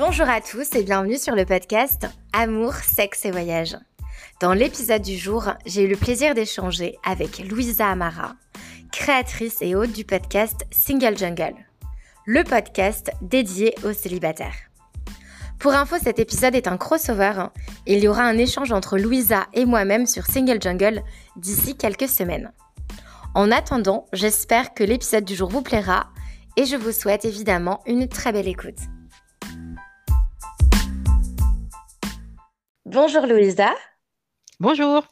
Bonjour à tous et bienvenue sur le podcast Amour, sexe et voyage. Dans l'épisode du jour, j'ai eu le plaisir d'échanger avec Louisa Amara, créatrice et hôte du podcast Single Jungle, le podcast dédié aux célibataires. Pour info, cet épisode est un crossover. Il y aura un échange entre Louisa et moi-même sur Single Jungle d'ici quelques semaines. En attendant, j'espère que l'épisode du jour vous plaira et je vous souhaite évidemment une très belle écoute. Bonjour Louisa. Bonjour.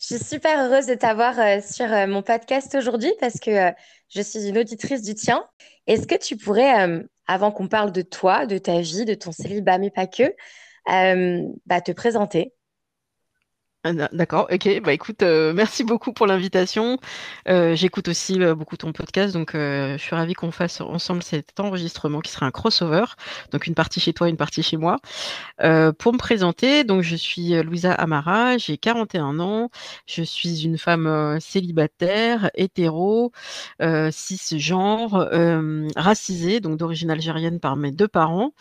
Je suis super heureuse de t'avoir euh, sur euh, mon podcast aujourd'hui parce que euh, je suis une auditrice du tien. Est-ce que tu pourrais, avant qu'on parle de toi, de ta vie, de ton célibat, mais pas que, bah, te présenter? D'accord, ok. Bah écoute, euh, merci beaucoup pour l'invitation. Euh, j'écoute aussi euh, beaucoup ton podcast, donc je suis ravie qu'on fasse ensemble cet enregistrement qui sera un crossover, donc une partie chez toi, une partie chez moi. pour me présenter, donc je suis Louisa Amara, j'ai 41 ans, je suis une femme célibataire, hétéro, cisgenre, racisée, donc d'origine algérienne par mes deux parents.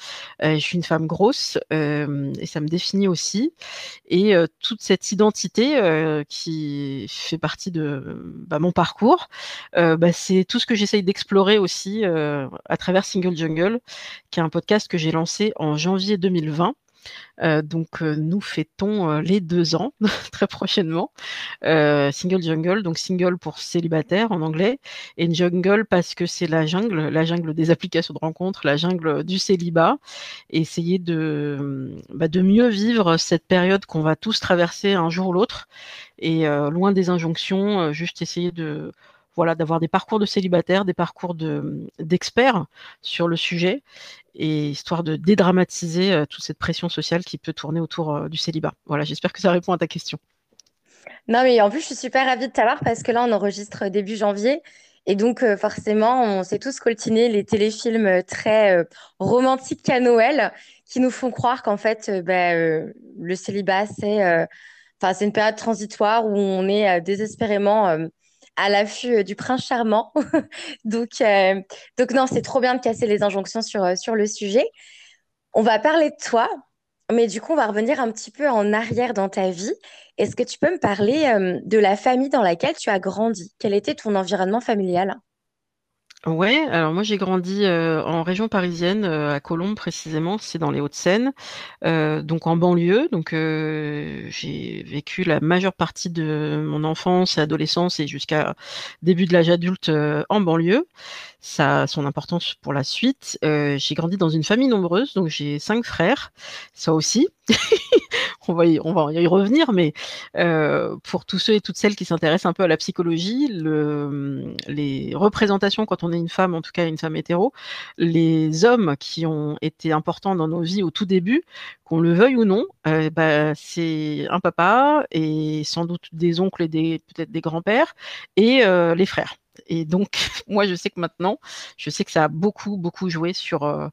je suis une femme grosse et ça me définit aussi. Et toute cette identité euh, qui fait partie de bah, mon parcours, euh, bah, c'est tout ce que j'essaye d'explorer aussi euh, à travers Single Jungle, qui est un podcast que j'ai lancé en janvier 2020 euh, donc euh, nous fêtons euh, les deux ans très prochainement. single jungle, donc single pour célibataire en anglais, et jungle parce que c'est la jungle, la jungle des applications de rencontres, la jungle du célibat. Essayer de, bah, de mieux vivre cette période qu'on va tous traverser un jour ou l'autre, et loin des injonctions, juste essayer de voilà, d'avoir des parcours de célibataires, des parcours d'experts sur le sujet, et histoire de dédramatiser euh, toute cette pression sociale qui peut tourner autour euh, du célibat. Voilà, j'espère que ça répond à ta question. Non, mais en plus, je suis super ravie de t'avoir parce que là, on enregistre début janvier. Et donc, euh, forcément, on s'est tous coltinés les téléfilms très romantiques à Noël qui nous font croire qu'en fait, ben, le célibat, c'est une période transitoire où on est désespérément à l'affût euh, du prince charmant. donc, euh, donc non, c'est trop bien de casser les injonctions sur, euh, sur le sujet. On va parler de toi, mais du coup, on va revenir un petit peu en arrière dans ta vie. Est-ce que tu peux me parler de la famille dans laquelle tu as grandi? Quel était ton environnement familial? Ouais, alors moi j'ai grandi euh, en région parisienne, euh, à Colombes précisément, c'est dans les Hauts-de-Seine, euh, donc en banlieue. Donc j'ai vécu la majeure partie de mon enfance adolescence et jusqu'à début de l'âge adulte en banlieue. Ça son importance pour la suite. j'ai grandi dans une famille nombreuse, donc j'ai cinq frères, ça aussi. on va y, on va y revenir, mais euh, pour tous ceux et toutes celles qui s'intéressent un peu à la psychologie, le, les représentations quand on est une femme, en tout cas une femme hétéro, les hommes qui ont été importants dans nos vies au tout début, qu'on le veuille ou non, euh, bah, c'est un papa et sans doute des oncles et des peut-être des grands-pères et euh, les frères. Et donc, moi, je sais que maintenant, je sais que ça a beaucoup, beaucoup joué sur euh,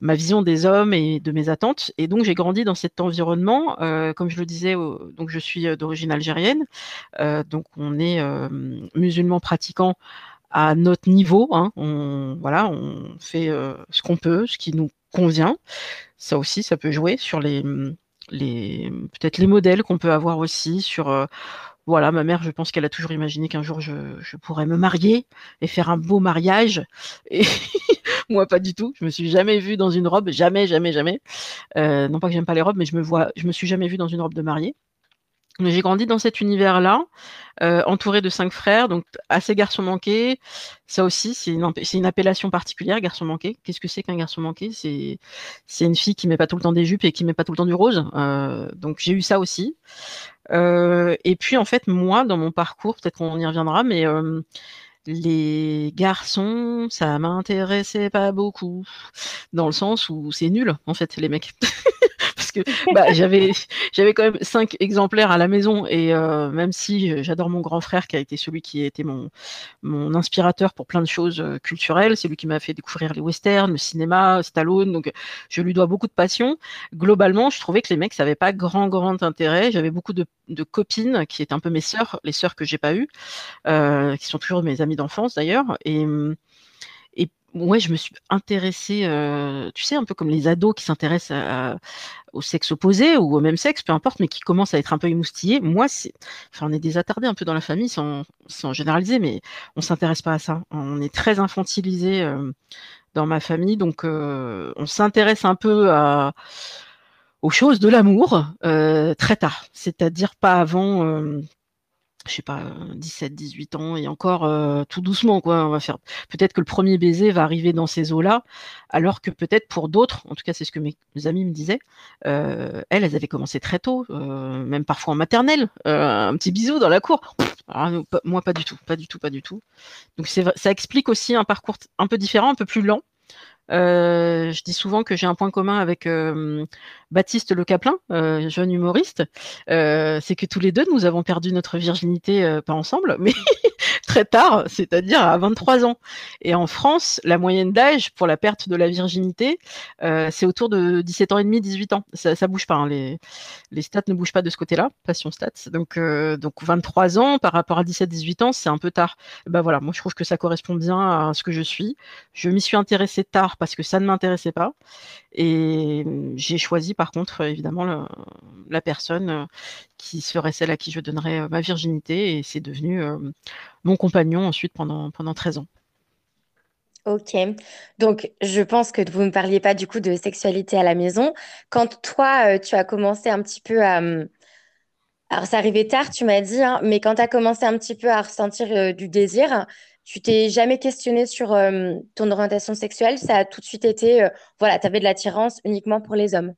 ma vision des hommes et de mes attentes. Et donc, j'ai grandi dans cet environnement. Euh, comme je le disais, donc je suis euh, d'origine algérienne. donc, on est musulmans pratiquants à notre niveau. Hein. On, voilà, on fait ce qu'on peut, ce qui nous convient. Ça aussi, ça peut jouer sur les, les peut-être les modèles qu'on peut avoir aussi sur voilà, ma mère, je pense qu'elle a toujours imaginé qu'un jour je, pourrais me marier et faire un beau mariage. Et moi, pas du tout. Je me suis jamais vue dans une robe, jamais, jamais, jamais. Euh, non pas que j'aime pas les robes, mais je me vois, je me suis jamais vue dans une robe de mariée. J'ai grandi dans cet univers-là, euh, entouré de cinq frères, donc assez garçon manqué. Ça aussi, c'est une, une, appellation particulière, garçon manqué. Qu'est-ce que c'est qu'un garçon manqué? C'est une fille qui met pas tout le temps des jupes et qui met pas tout le temps du rose. Euh, donc j'ai eu ça aussi. Euh, et puis en fait, moi, dans mon parcours, peut-être qu'on y reviendra, mais les garçons, ça m'intéressait pas beaucoup, dans le sens où c'est nul, en fait, les mecs. bah, j'avais j'avais quand même cinq exemplaires à la maison et euh, même si euh, j'adore mon grand frère qui a été celui qui a été mon mon inspirateur pour plein de choses euh, culturelles, c'est lui qui m'a fait découvrir les westerns, le cinéma, Stallone, donc je lui dois beaucoup de passion. Globalement, je trouvais que les mecs ça avait pas grand grand intérêt. J'avais beaucoup de, de, copines qui étaient un peu mes sœurs, les sœurs que j'ai pas eues, qui sont toujours mes amies d'enfance d'ailleurs et ouais, je me suis intéressée, euh, tu sais, un peu comme les ados qui s'intéressent au sexe opposé ou au même sexe, peu importe, mais qui commencent à être un peu émoustillés. Moi, c'est, enfin, on est des attardés un peu dans la famille, sans, généraliser, mais on s'intéresse pas à ça. On est très infantilisé euh, dans ma famille, donc euh, on s'intéresse un peu aux choses de l'amour très tard, c'est-à-dire pas avant je sais pas, 17, 18 ans et encore euh, tout doucement quoi. On va faire. Peut-être que le premier baiser va arriver dans ces eaux-là, alors que peut-être pour d'autres, en tout cas c'est ce que mes amis me disaient, euh, elles, avaient commencé très tôt, euh, même parfois en maternelle, un petit bisou dans la cour. Ah, moi pas du tout, pas du tout, pas du tout. Donc ça explique aussi un parcours un peu différent, un peu plus lent. Euh, je dis souvent que j'ai un point commun avec euh, Baptiste Le Caplin, euh, jeune humoriste. c'est que tous les deux, nous avons perdu notre virginité, pas ensemble, mais tard, c'est-à-dire à 23 ans. Et en France, la moyenne d'âge pour la perte de la virginité, c'est autour de 17 ans et demi, 18 ans. Ça, bouge pas. Hein. Les, stats ne bougent pas de ce côté-là, passion stats. Donc, donc 23 ans par rapport à 17-18 ans, c'est un peu tard. Ben voilà, moi je trouve que ça correspond bien à ce que je suis. Je m'y suis intéressée tard parce que ça ne m'intéressait pas. Et j'ai choisi par contre évidemment la personne euh, qui serait celle à qui je donnerais euh, ma virginité et c'est devenu euh, mon compagnon ensuite pendant, pendant 13 ans. Ok, donc je pense que vous ne parliez pas du coup de sexualité à la maison. Quand toi, tu as commencé un petit peu à... Alors ça arrivait tard, tu m'as dit, hein, mais quand tu as commencé un petit peu à ressentir du désir, tu t'es jamais questionné sur euh, ton orientation sexuelle, ça a tout de suite été, euh, voilà, tu avais de l'attirance uniquement pour les hommes.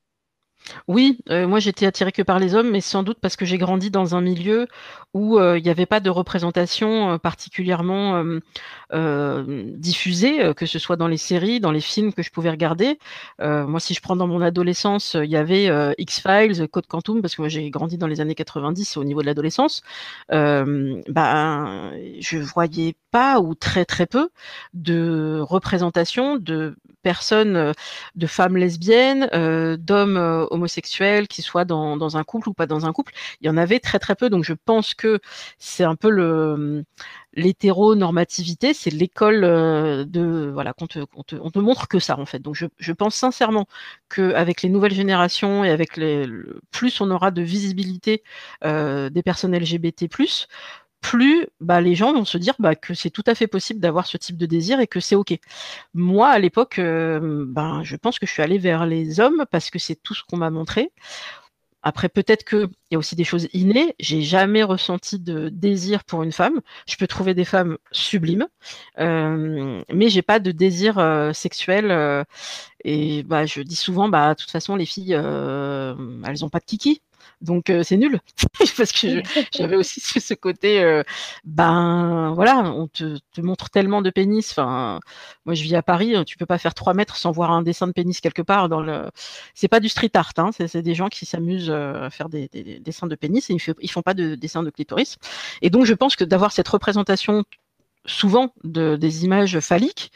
Oui, euh, moi j'étais attirée que par les hommes, mais sans doute parce que j'ai grandi dans un milieu où il n'y avait pas de représentation particulièrement diffusée, que ce soit dans les séries, dans les films que je pouvais regarder. moi, si je prends dans mon adolescence, il y avait X-Files, Code Quantum, parce que moi j'ai grandi dans les années 90 au niveau de l'adolescence. ben, je voyais pas ou très très peu de représentation de personnes, de femmes lesbiennes, d'hommes homosexuels, qui soient dans, un couple ou pas dans un couple. Il y en avait très très peu, donc je pense que c'est un peu le l'hétéronormativité, c'est l'école de voilà qu'on te, on te, on te, montre que ça en fait. Donc je, pense sincèrement qu'avec les nouvelles générations et avec les plus on aura de visibilité euh, des personnes LGBT+, plus bah, les gens vont se dire bah, que c'est tout à fait possible d'avoir ce type de désir et que c'est OK. Moi, à l'époque, euh, ben, je pense que je suis allée vers les hommes parce que c'est tout ce qu'on m'a montré. Après, peut-être qu'il y a aussi des choses innées. J'ai jamais ressenti de désir pour une femme. Je peux trouver des femmes sublimes, euh, mais j'ai pas de désir euh, sexuel. Et bah, je dis souvent, bah, de toute façon, les filles, elles ont pas de kiki. Donc euh, c'est nul parce que j'avais aussi ce côté, euh, ben voilà, on te, montre tellement de pénis. Enfin, moi je vis à Paris, tu peux pas faire trois mètres sans voir un dessin de pénis quelque part. Dans le, c'est pas du street art, hein, c'est des gens qui s'amusent euh, à faire des, dessins de pénis et ils, ils font pas de dessins de clitoris. Et donc je pense que d'avoir cette représentation souvent de, des images phalliques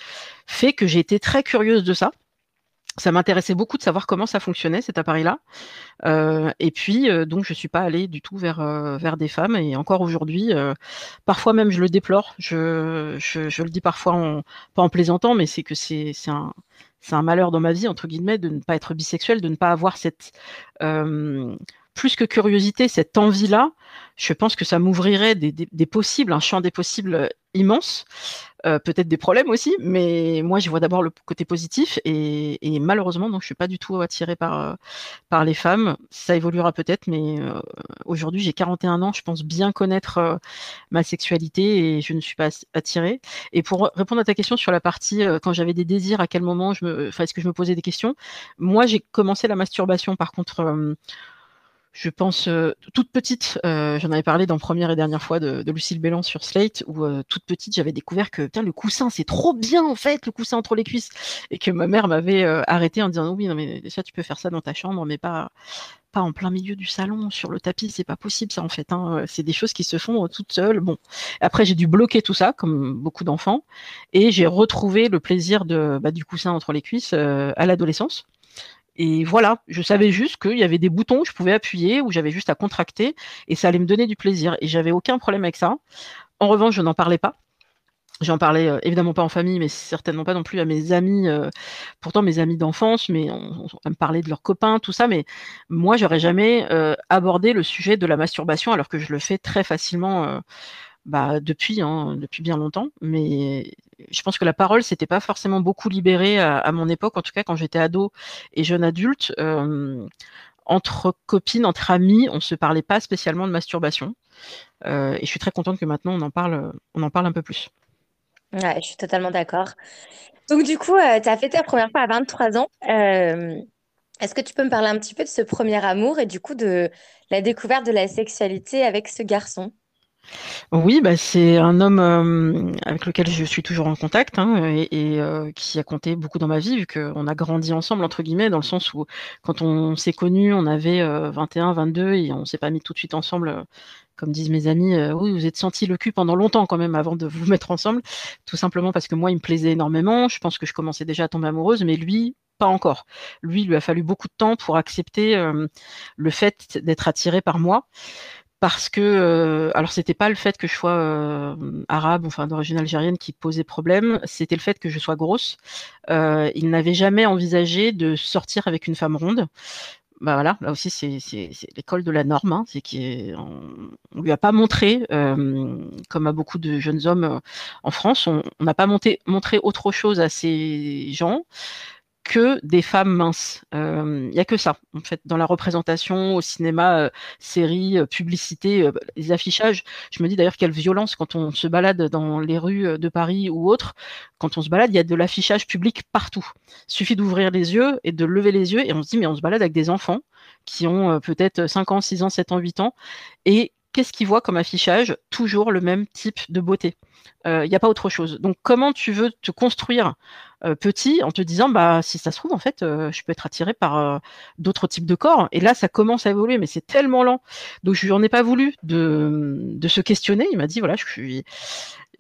fait que j'ai été très curieuse de ça ça m'intéressait beaucoup de savoir comment ça fonctionnait cet appareil-là. Euh, et puis, euh, donc, je suis pas allée du tout vers euh, vers des femmes. Et encore aujourd'hui, parfois même, je le déplore. Je, je, je le dis parfois en, pas en plaisantant, mais c'est que c'est un un malheur dans ma vie entre guillemets de ne pas être bisexuel, de ne pas avoir cette plus que curiosité, cette envie-là, je pense que ça m'ouvrirait des, possibles, un champ des possibles immense. Euh, peut-être des problèmes aussi, mais moi je vois d'abord le côté positif et, malheureusement donc je suis pas du tout attirée par euh, par les femmes. Ça évoluera peut-être, mais euh, aujourd'hui j'ai 41 ans, je pense bien connaître ma sexualité et je ne suis pas attirée. Et pour répondre à ta question sur la partie quand j'avais des désirs, à quel moment je me, est-ce que je me posais des questions? Moi j'ai commencé la masturbation par contre je pense euh, toute petite, euh, j'en avais parlé dans première et dernière fois de, de Lucille Bélan sur Slate, où euh, toute petite j'avais découvert que le coussin c'est trop bien en fait, le coussin entre les cuisses, et que ma mère m'avait arrêté en disant oui non mais déjà tu peux faire ça dans ta chambre, mais pas pas en plein milieu du salon sur le tapis, c'est pas possible ça en fait. Hein. C'est des choses qui se font toutes seules. Bon, après j'ai dû bloquer tout ça comme beaucoup d'enfants, et j'ai retrouvé le plaisir de bah, du coussin entre les cuisses à l'adolescence. Et voilà, je savais juste qu'il y avait des boutons que je pouvais appuyer, où j'avais juste à contracter, et ça allait me donner du plaisir. Et j'avais aucun problème avec ça. En revanche, je n'en parlais pas. J'en parlais euh, évidemment pas en famille, mais certainement pas non plus à mes amis, euh, pourtant mes amis d'enfance, mais on, on, me parlait de leurs copains, tout ça, mais moi j'aurais jamais euh, abordé le sujet de la masturbation alors que je le fais très facilement bah, depuis, hein, depuis bien longtemps. Mais je pense que la parole s'était pas forcément beaucoup libérée à, mon époque, en tout cas quand j'étais ado et jeune adulte. entre copines, entre amis, on se parlait pas spécialement de masturbation. et je suis très contente que maintenant on en parle, on en parle un peu plus. Je suis totalement d'accord. Donc, du coup, euh, tu as fait ta première fois à 23 ans. Euh, est-ce que tu peux me parler un petit peu de ce premier amour et du coup de la découverte de la sexualité avec ce garçon? Oui, bah, c'est un homme euh, avec lequel je suis toujours en contact hein, et, et qui a compté beaucoup dans ma vie, vu qu'on a grandi ensemble, entre guillemets, dans le sens où quand on s'est connus, on avait 21, 22 et on s'est pas mis tout de suite ensemble comme disent mes amis, euh, oui, vous êtes senti le cul pendant longtemps quand même avant de vous mettre ensemble, tout simplement parce que moi, il me plaisait énormément. Je pense que je commençais déjà à tomber amoureuse, mais lui, pas encore. Lui, il lui a fallu beaucoup de temps pour accepter euh, le fait d'être attiré par moi. Parce que, euh, alors c'était pas le fait que je sois euh, arabe, enfin d'origine algérienne, qui posait problème, c'était le fait que je sois grosse. Euh, il n'avait jamais envisagé de sortir avec une femme ronde. Bah voilà, là aussi c'est l'école de la norme, hein, c'est qu'on on lui a pas montré, euh, comme à beaucoup de jeunes hommes en France, on n'a pas montré autre chose à ces gens que des femmes minces. Il euh, n'y a que ça, en fait, dans la représentation, au cinéma, euh, séries, euh, publicités, les affichages. Je me dis d'ailleurs quelle violence quand on se balade dans les rues de Paris ou autres. Quand on se balade, il y a de l'affichage public partout. Il suffit d'ouvrir les yeux et de lever les yeux et on se dit mais on se balade avec des enfants qui ont peut-être 5 ans, 6 ans, 7 ans, 8 ans et qu'est-ce qu'ils voient comme affichage? Toujours le même type de beauté. Il euh, n'y a pas autre chose. Donc, comment tu veux te construire euh, petit en te disant, bah, si ça se trouve, en fait, euh, je peux être attiré par d'autres types de corps. Et là, ça commence à évoluer, mais c'est tellement lent. Donc, je lui en ai pas voulu de, de se questionner. Il m'a dit, voilà,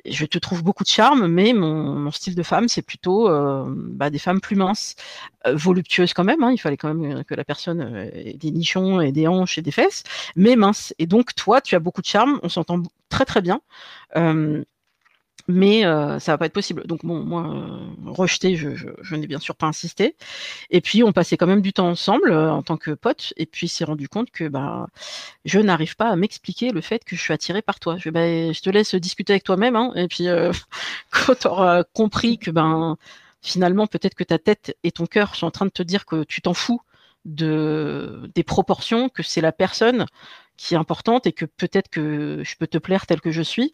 je te trouve beaucoup de charme, mais mon, style de femme, c'est plutôt euh, bah, des femmes plus minces, euh, voluptueuses quand même. Hein, il fallait quand même que la personne ait des nichons et des hanches et des fesses, mais minces. Et donc, toi, tu as beaucoup de charme, on s'entend très très bien. Euh, mais euh, ça va pas être possible. Donc bon, moi, euh, rejeté, je, je, je n'ai bien sûr pas insisté. Et puis on passait quand même du temps ensemble euh, en tant que pote. Et puis s'est rendu compte que bah je n'arrive pas à m'expliquer le fait que je suis attirée par toi. Je, bah, je te laisse discuter avec toi-même. Hein, et puis quand tu auras compris que ben finalement peut-être que ta tête et ton cœur sont en train de te dire que tu t'en fous de des proportions, que c'est la personne qui est importante et que peut-être que je peux te plaire tel que je suis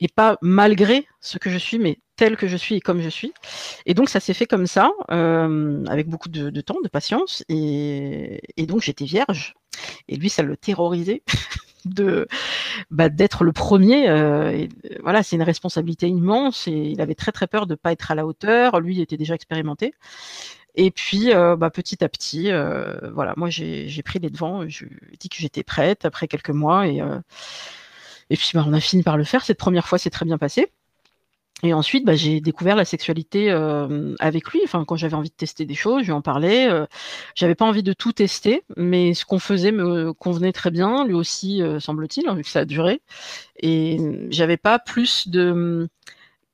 et pas malgré ce que je suis, mais tel que je suis et comme je suis. Et donc ça s'est fait comme ça, euh, avec beaucoup de, temps, de patience, et, donc j'étais vierge. Et lui, ça le terrorisait de bah, d'être le premier. Euh, et, voilà, c'est une responsabilité immense, et il avait très très peur de pas être à la hauteur. Lui, il était déjà expérimenté. Et puis, euh, bah, petit à petit, euh, voilà, moi j'ai pris les devants. Je dit que j'étais prête après quelques mois et euh, et puis bah, on a fini par le faire. Cette première fois, c'est très bien passé. Et ensuite, bah, j'ai découvert la sexualité euh, avec lui. Enfin, quand j'avais envie de tester des choses, je lui en parlais. Euh, j'avais pas envie de tout tester, mais ce qu'on faisait me convenait très bien. Lui aussi, euh, semble-t-il, hein, vu que ça a duré. Et j'avais pas plus de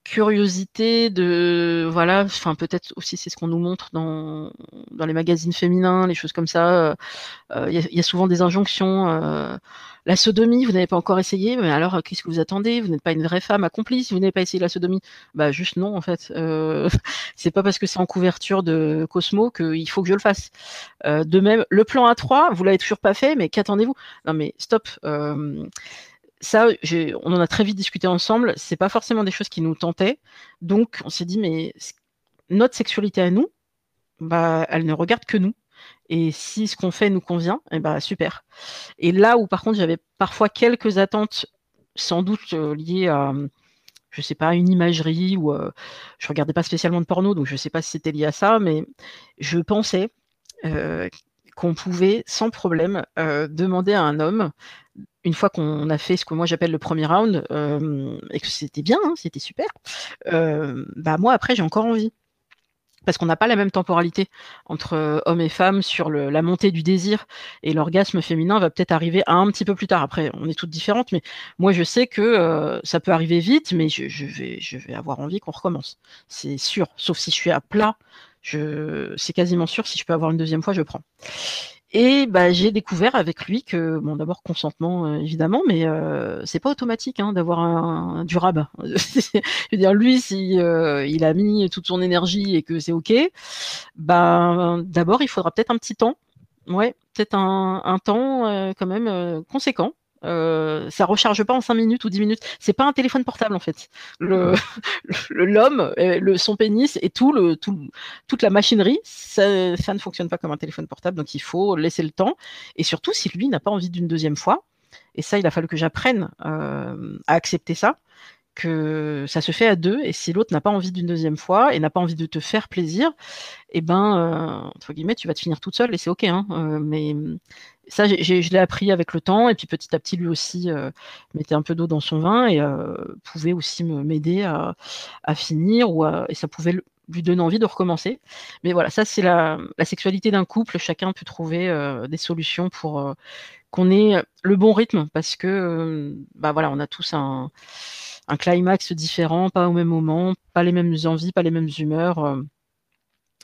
curiosité de voilà enfin peut-être aussi c'est ce qu'on nous montre dans dans les magazines féminins les choses comme ça il euh, y, a, y, a souvent des injonctions euh, la sodomie vous n'avez pas encore essayé mais alors qu'est-ce que vous attendez? Vous n'êtes pas une vraie femme accomplie si vous n'avez pas essayé la sodomie? Bah juste non en fait euh, c'est pas parce que c'est en couverture de Cosmo qu'il faut que je le fasse. Euh, de même le plan A3 vous l'avez toujours pas fait mais qu'attendez-vous? Non mais stop euh, ça, on en a très vite discuté ensemble. C'est pas forcément des choses qui nous tentaient. Donc, on s'est dit, mais notre sexualité à nous, bah, elle ne regarde que nous. Et si ce qu'on fait nous convient, eh bah, super. Et là où, par contre, j'avais parfois quelques attentes, sans doute euh, liées à, je sais pas, une imagerie ou euh, je regardais pas spécialement de porno, donc je sais pas si c'était lié à ça, mais je pensais euh, qu'on pouvait sans problème euh, demander à un homme, une fois qu'on a fait ce que moi j'appelle le premier round, euh, et que c'était bien, hein, c'était super, euh, bah moi après j'ai encore envie. parce qu'on n'a pas la même temporalité entre euh, hommes et femmes sur la montée du désir et l'orgasme féminin va peut-être arriver un petit peu plus tard. Après, on est toutes différentes, mais moi je sais que ça peut arriver vite, mais je, vais, avoir envie qu'on recommence. C'est sûr, sauf si je suis à plat, c'est quasiment sûr. Si je peux avoir une deuxième fois, je prends. Et bah, j'ai découvert avec lui que, bon, d'abord consentement euh, évidemment, mais euh, c'est pas automatique hein, d'avoir un, un, durable. je veux dire, lui, si euh, il a mis toute son énergie et que c'est ok, ben d'abord il faudra peut-être un petit temps, ouais, peut-être un, un temps euh, quand même conséquent euh, ça recharge pas en 5 minutes ou 10 minutes. C'est pas un téléphone portable en fait. Le l'homme, le, son pénis et tout le tout, toute la machinerie, ça, ça, ne fonctionne pas comme un téléphone portable. Donc il faut laisser le temps. Et surtout si lui n'a pas envie d'une deuxième fois. Et ça, il a fallu que j'apprenne euh, à accepter ça que ça se fait à deux et si l'autre n'a pas envie d'une deuxième fois et n'a pas envie de te faire plaisir, et eh ben euh, entre guillemets tu vas te finir toute seule et c'est ok. Hein, euh, mais ça, je l'ai appris avec le temps, et puis petit à petit, lui aussi euh, mettait un peu d'eau dans son vin et pouvait aussi m'aider à, à, finir, ou à, et ça pouvait lui donner envie de recommencer. Mais voilà, ça, c'est la, la, sexualité d'un couple. Chacun peut trouver des solutions pour qu'on ait le bon rythme, parce que, euh, bah voilà, on a tous un, un, climax différent, pas au même moment, pas les mêmes envies, pas les mêmes humeurs. Euh,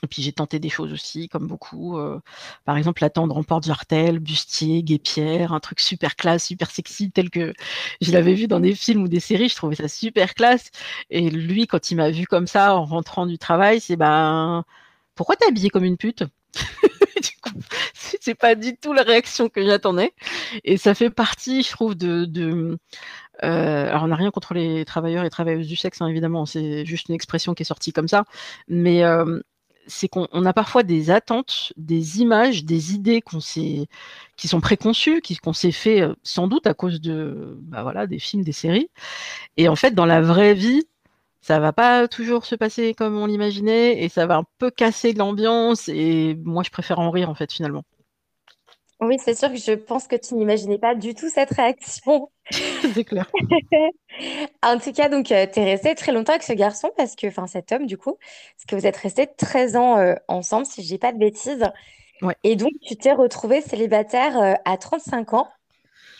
et puis j'ai tenté des choses aussi, comme beaucoup. Euh, par exemple, attendre en porte jartel, bustier, guépière, un truc super classe, super sexy, tel que je l'avais vu dans des films ou des séries. Je trouvais ça super classe. Et lui, quand il m'a vu comme ça en rentrant du travail, c'est ben pourquoi t'es habillée comme une pute? C'est pas du tout la réaction que j'attendais. Et ça fait partie, je trouve, de, de euh, alors, on n'a rien contre les travailleurs et travailleuses du sexe, hein, évidemment, c'est juste une expression qui est sortie comme ça. Mais euh, c'est qu'on a parfois des attentes, des images, des idées qu'on qui sont préconçues, qu'on s'est fait euh, sans doute à cause de, bah voilà, des films, des séries. Et en fait, dans la vraie vie, ça va pas toujours se passer comme on l'imaginait et ça va un peu casser l'ambiance. Et moi, je préfère en rire en fait finalement. Oui, c'est sûr que je pense que tu n'imaginais pas du tout cette réaction. c'est clair. en tout cas, donc, euh, tu es resté très longtemps avec ce garçon, parce que, enfin, cet homme, du coup, parce que vous êtes restés 13 ans euh, ensemble, si je dis pas de bêtises. Ouais. Et donc, tu t'es retrouvé célibataire euh, à 35 ans.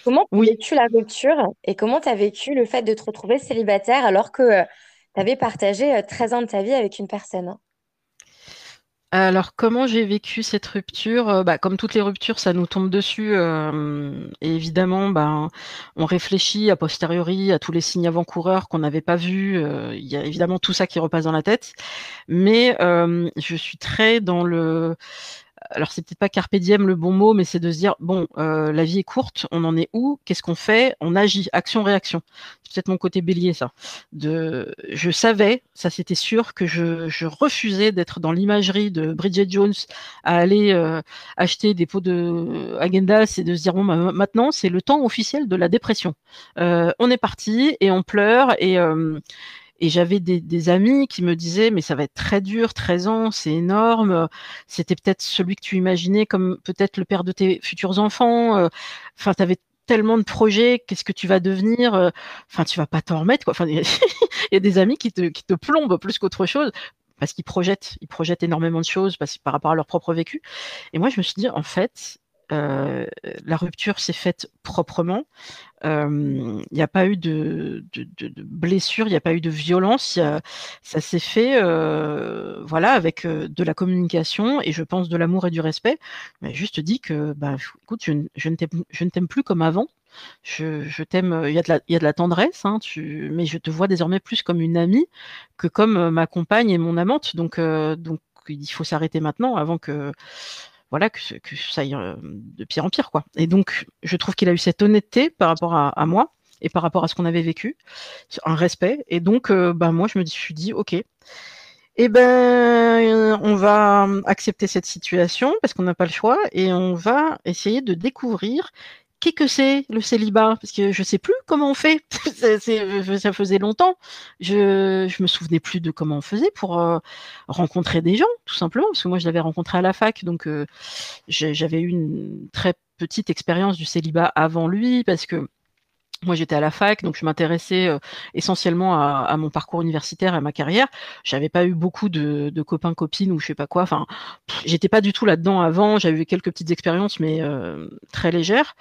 Comment tu as Oui. vécu la rupture et comment tu as vécu le fait de te retrouver célibataire alors que tu avais partagé 13 ans de ta vie avec une personne? Alors, comment j'ai vécu cette rupture? Euh, bah, comme toutes les ruptures, ça nous tombe dessus. euh, et évidemment, bah, on réfléchit a posteriori à tous les signes avant-coureurs qu'on n'avait pas vus. euh, Il y a évidemment tout ça qui repasse dans la tête. Mais je suis très dans le alors c'est peut-être pas carpe diem le bon mot, mais c'est de se dire bon, euh, la vie est courte, on en est où Qu'est-ce qu'on fait On agit, action-réaction. C'est peut-être mon côté bélier ça. De, je savais, ça c'était sûr, que je, je refusais d'être dans l'imagerie de Bridget Jones à aller euh, acheter des pots de Agendas et de se dire bon, maintenant c'est le temps officiel de la dépression. Euh, on est parti et on pleure et et j'avais des, amis qui me disaient, mais ça va être très dur, 13 ans, c'est énorme. C'était peut-être celui que tu imaginais comme peut-être le père de tes futurs enfants. Enfin, tu avais tellement de projets, qu'est-ce que tu vas devenir Enfin, tu vas pas t'en remettre. Quoi. Enfin, il y a des amis qui te, qui te plombent plus qu'autre chose parce qu'ils projettent, ils projettent énormément de choses parce, par rapport à leur propre vécu. Et moi, je me suis dit, en fait, euh, la rupture s'est faite proprement. Il euh, n'y a pas eu de, de, de, de blessure, il n'y a pas eu de violence. A, ça s'est fait, euh, voilà, avec de la communication et je pense de l'amour et du respect. Mais juste dit que, bah, écoute, je, je ne t'aime plus comme avant. Je, je t'aime. Il y a de la, il y a de la tendresse, hein, tu, mais je te vois désormais plus comme une amie que comme ma compagne et mon amante. Donc, donc, il faut s'arrêter maintenant avant que voilà, que, ça aille euh, de pire en pire, quoi. Et donc, je trouve qu'il a eu cette honnêteté par rapport à, moi et par rapport à ce qu'on avait vécu, un respect. Et donc, euh, bah, moi, je me suis dit, ok, eh ben, on va accepter cette situation parce qu'on n'a pas le choix et on va essayer de découvrir qu'est-ce que c'est le célibat? Parce que je sais plus comment on fait. ça faisait longtemps. Je je me souvenais plus de comment on faisait pour euh, rencontrer des gens, tout simplement. Parce que moi, je l'avais rencontré à la fac, donc euh, j'avais eu une très petite expérience du célibat avant lui, parce que moi, j'étais à la fac, donc je m'intéressais euh, essentiellement à, mon parcours universitaire à ma carrière. J'avais pas eu beaucoup de, copains, copines ou je sais pas quoi. Enfin, j'étais pas du tout là-dedans avant. J'avais eu quelques petites expériences, mais euh, très légères.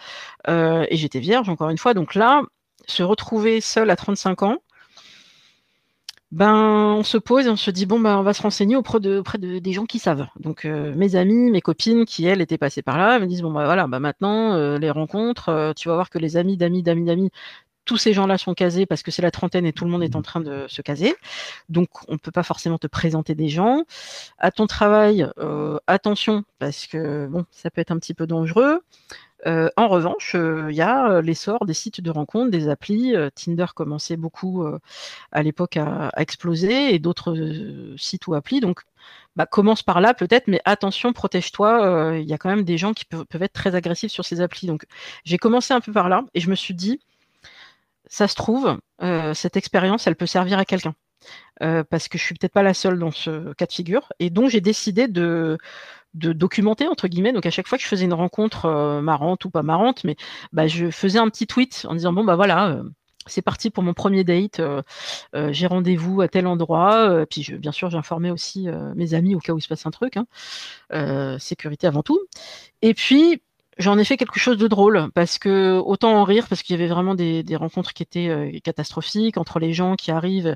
Euh, et j'étais vierge, encore une fois. Donc là, se retrouver seule à 35 ans, ben, on se pose et on se dit bon ben on va se renseigner auprès de auprès de des gens qui savent. Donc mes amis, mes copines qui elles étaient passées par là, me disent bon ben voilà, ben maintenant les rencontres, tu vas voir que les amis d'amis d'amis d'amis tous ces gens-là sont casés parce que c'est la trentaine et tout le monde est en train de se caser. Donc, on ne peut pas forcément te présenter des gens. À ton travail, attention, parce que bon, ça peut être un petit peu dangereux. En revanche, il y a l'essor des sites de rencontres, des applis. Tinder commençait beaucoup à l'époque à, exploser et d'autres sites ou applis. Donc, bah, commence par là peut-être, mais attention, protège-toi. Il y a quand même des gens qui peuvent, être très agressifs sur ces applis. Donc, j'ai commencé un peu par là et je me suis dit, ça se trouve, cette expérience, elle peut servir à quelqu'un. parce que je suis peut-être pas la seule dans ce cas de figure. Et donc, j'ai décidé de de documenter entre guillemets. Donc à chaque fois que je faisais une rencontre euh, marrante ou pas marrante, mais bah, je faisais un petit tweet en disant bon bah voilà. Euh, c'est parti pour mon premier date. Euh, j'ai rendez-vous à tel endroit. puis, je, bien sûr, j'informais aussi mes amis au cas où il se passe un truc. Hein. sécurité avant tout. Et puis, J'en ai fait quelque chose de drôle parce que autant en rire parce qu'il y avait vraiment des, rencontres qui étaient euh, catastrophiques entre les gens qui arrivent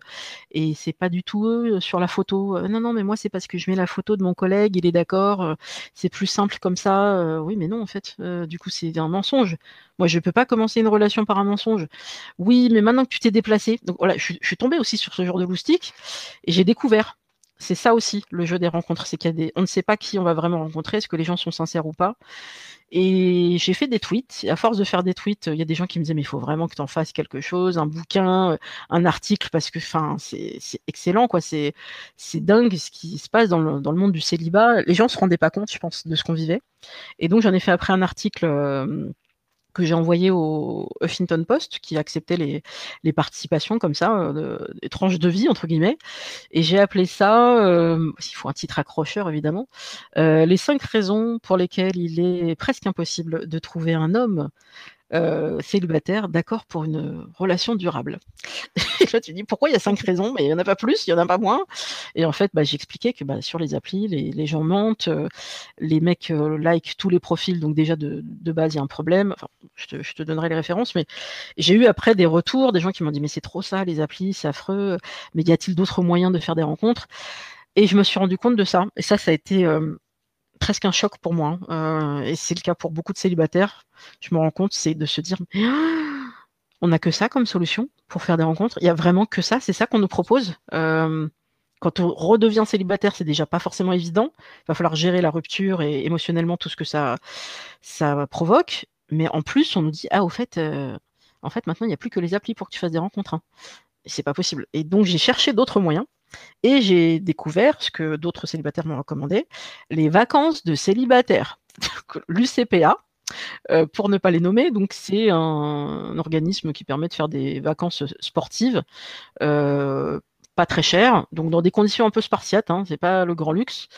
et c'est pas du tout eux euh, sur la photo. Euh, non non mais moi c'est parce que je mets la photo de mon collègue, il est d'accord, c'est plus simple comme ça. oui mais non en fait du coup c'est un mensonge. Moi je peux pas commencer une relation par un mensonge. Oui mais maintenant que tu t'es déplacé, donc voilà je, je suis tombée aussi sur ce genre de loustique et j'ai découvert c'est ça aussi le jeu des rencontres, c'est qu'il y a des, on ne sait pas qui on va vraiment rencontrer, est-ce que les gens sont sincères ou pas. Et j'ai fait des tweets. Et à force de faire des tweets, il y a des gens qui me disaient mais il faut vraiment que tu en fasses quelque chose, un bouquin, euh, un article, parce que enfin c'est excellent quoi. C'est c'est dingue ce qui se passe dans le, dans le monde du célibat. Les gens se rendaient pas compte, je pense, de ce qu'on vivait. Et donc j'en ai fait après un article. Euh, que j'ai envoyé au Huffington Post qui acceptait les, les participations comme ça, euh, des tranches de vie entre guillemets. Et j'ai appelé ça, euh, faut un titre accrocheur évidemment, euh, les cinq raisons pour lesquelles il est presque impossible de trouver un homme euh, célibataire d'accord pour une relation durable. et là, tu dis pourquoi il y a cinq raisons, mais il n'y en a pas plus, il n'y en a pas moins. Et en fait, bah, j'expliquais que bah, sur les applis, les, gens mentent, euh, les mecs euh, like tous les profils, donc déjà de, base, il y a un problème. Enfin, je, te, je te donnerai les références, mais j'ai eu après des retours, des gens qui m'ont dit mais c'est trop ça, les applis, c'est affreux, mais y a-t-il d'autres moyens de faire des rencontres? Et je me suis rendu compte de ça. Et ça, ça a été presque un choc pour moi. Euh, et c'est le cas pour beaucoup de célibataires. Je me rends compte, c'est de se dire, on n'a que ça comme solution pour faire des rencontres. Il y a vraiment que ça, c'est ça qu'on nous propose. Euh, quand on redevient célibataire, c'est déjà pas forcément évident. Il va falloir gérer la rupture et émotionnellement tout ce que ça, ça provoque. Mais en plus, on nous dit, ah, au fait, euh, en fait, maintenant, il n'y a plus que les applis pour que tu fasses des rencontres. Hein. C'est pas possible. Et donc, j'ai cherché d'autres moyens. Et j'ai découvert ce que d'autres célibataires m'ont recommandé, les vacances de célibataires. L'UCPA, euh, pour ne pas les nommer, donc c'est un, organisme qui permet de faire des vacances sportives, euh, pas très chères, donc dans des conditions un peu spartiates, hein, c'est pas le grand luxe,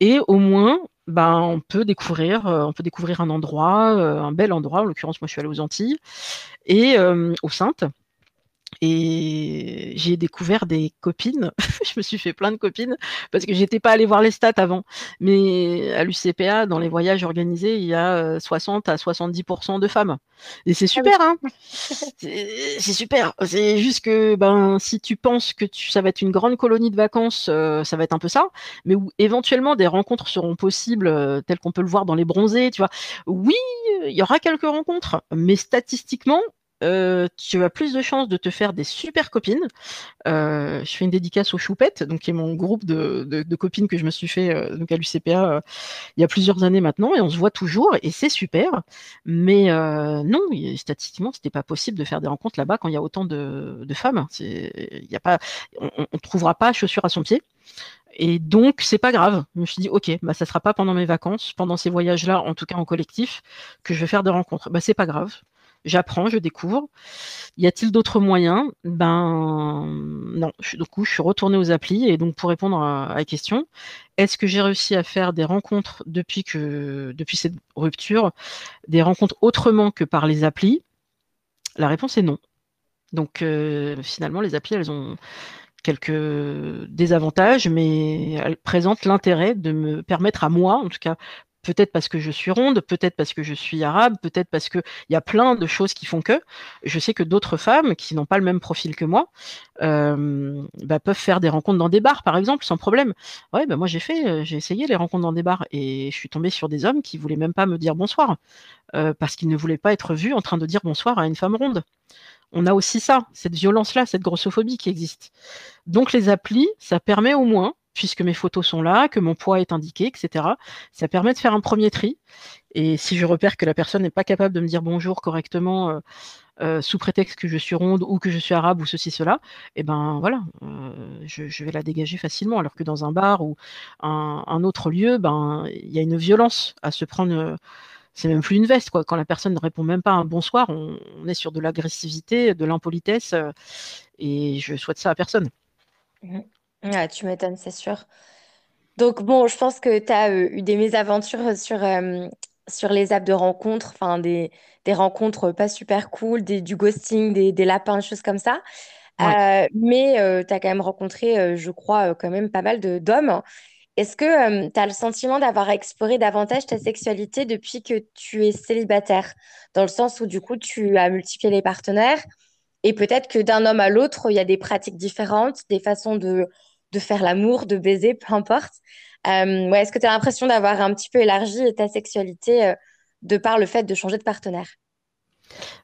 et au moins ben, on peut découvrir, euh, on peut découvrir un endroit, un bel endroit. En l'occurrence, moi, je suis allée aux Antilles et aux Saintes. Et j'ai découvert des copines. je me suis fait plein de copines parce que j'étais pas allée voir les stats avant. Mais à l'UCPA, dans les voyages organisés, il y a 60 euh, à 70% de femmes. Et c'est ah super, hein C'est super. C'est juste que ben si tu penses que tu, ça va être une grande colonie de vacances, euh, ça va être un peu ça. Mais où éventuellement des rencontres seront possibles, euh, telles qu'on peut le voir dans les bronzés, tu vois. Oui, il y aura quelques rencontres, mais statistiquement, euh, tu as plus de chances de te faire des super copines. Euh, je fais une dédicace aux Choupettes, donc qui est mon groupe de, copines que je me suis fait euh, à l'UCPA il y a plusieurs années maintenant, et on se voit toujours, et c'est super. Mais non, statistiquement, c'était pas possible de faire des rencontres là-bas quand il y a autant de, femmes. A pas, on, ne trouvera pas chaussures à son pied. Et donc, c'est pas grave. Je me suis dit, ok, bah, ça sera pas pendant mes vacances, pendant ces voyages-là, en tout cas en collectif, que je vais faire des rencontres. Bah, c'est pas grave j'apprends, je découvre. Y a-t-il d'autres moyens? Ben non. Du coup, je suis retournée aux applis et donc pour répondre à, la question, est-ce que j'ai réussi à faire des rencontres depuis que depuis cette rupture, des rencontres autrement que par les applis? La réponse est non. Donc finalement, les applis, elles ont quelques désavantages, mais elles présentent l'intérêt de me permettre à moi, en tout cas peut-être parce que je suis ronde, peut-être parce que je suis arabe, peut-être parce qu'il y a plein de choses qui font que. Je sais que d'autres femmes qui n'ont pas le même profil que moi euh, bah, peuvent faire des rencontres dans des bars, par exemple, sans problème. Ouais, bah, moi j'ai fait, euh, j'ai essayé les rencontres dans des bars et je suis tombée sur des hommes qui voulaient même pas me dire bonsoir euh, parce qu'ils ne voulaient pas être vus en train de dire bonsoir à une femme ronde. On a aussi ça, cette violence-là, cette grossophobie qui existe. Donc les applis, ça permet au moins puisque mes photos sont là, que mon poids est indiqué, etc. Ça permet de faire un premier tri. Et si je repère que la personne n'est pas capable de me dire bonjour correctement euh, euh, sous prétexte que je suis ronde ou que je suis arabe ou ceci, cela, eh ben voilà, euh, je, vais la dégager facilement. Alors que dans un bar ou un, autre lieu, ben il y a une violence à se prendre. c'est même plus une veste, quoi. Quand la personne ne répond même pas un bonsoir, on, est sur de l'agressivité, de l'impolitesse, et je souhaite ça à personne. Mmh. Ouais, tu m'étonnes, c'est sûr. Donc, bon, je pense que tu as euh, eu des mésaventures sur, euh, sur les apps de rencontres, enfin, des, des rencontres pas super cool, des, du ghosting, des, des lapins, des choses comme ça. Euh, mais tu as quand même rencontré, je crois, quand même pas mal de d'hommes. Est-ce que tu as le sentiment d'avoir exploré davantage ta sexualité depuis que tu es célibataire? Dans le sens où, du coup, tu as multiplié les partenaires et peut-être que d'un homme à l'autre, il y a des pratiques différentes, des façons de de faire l'amour, de baiser, peu importe. Euh, ouais, Est-ce que tu as l'impression d'avoir un petit peu élargi ta sexualité euh, de par le fait de changer de partenaire?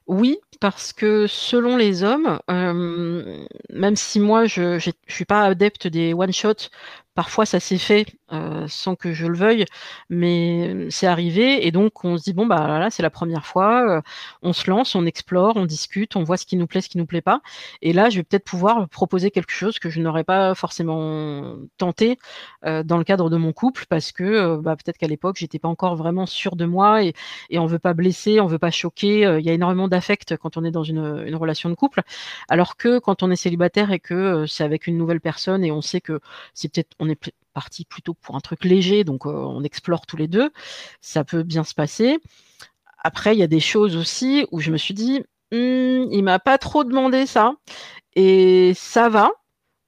Oui, parce que selon les hommes, euh, même si moi je ne suis pas adepte des one-shots, parfois ça s'est fait euh, sans que je le veuille, mais c'est arrivé et donc on se dit bon bah là, c'est la première fois, euh, on se lance, on explore, on discute, on voit ce qui nous plaît, ce qui nous plaît pas, et là je vais peut-être pouvoir proposer quelque chose que je n'aurais pas forcément tenté dans le cadre de mon couple parce que bah, peut-être qu'à l'époque j'étais pas encore vraiment sûre de moi et, et on veut pas blesser, on veut pas choquer, il y a énormément d'affect quand on est dans une, relation de couple, alors que quand on est célibataire et que c'est avec une nouvelle personne et on sait que c'est peut-être on est parti plutôt pour un truc léger, donc euh, on explore tous les deux. Ça peut bien se passer. Après, il y a des choses aussi où je me suis dit, hm, il m'a pas trop demandé ça, et ça va.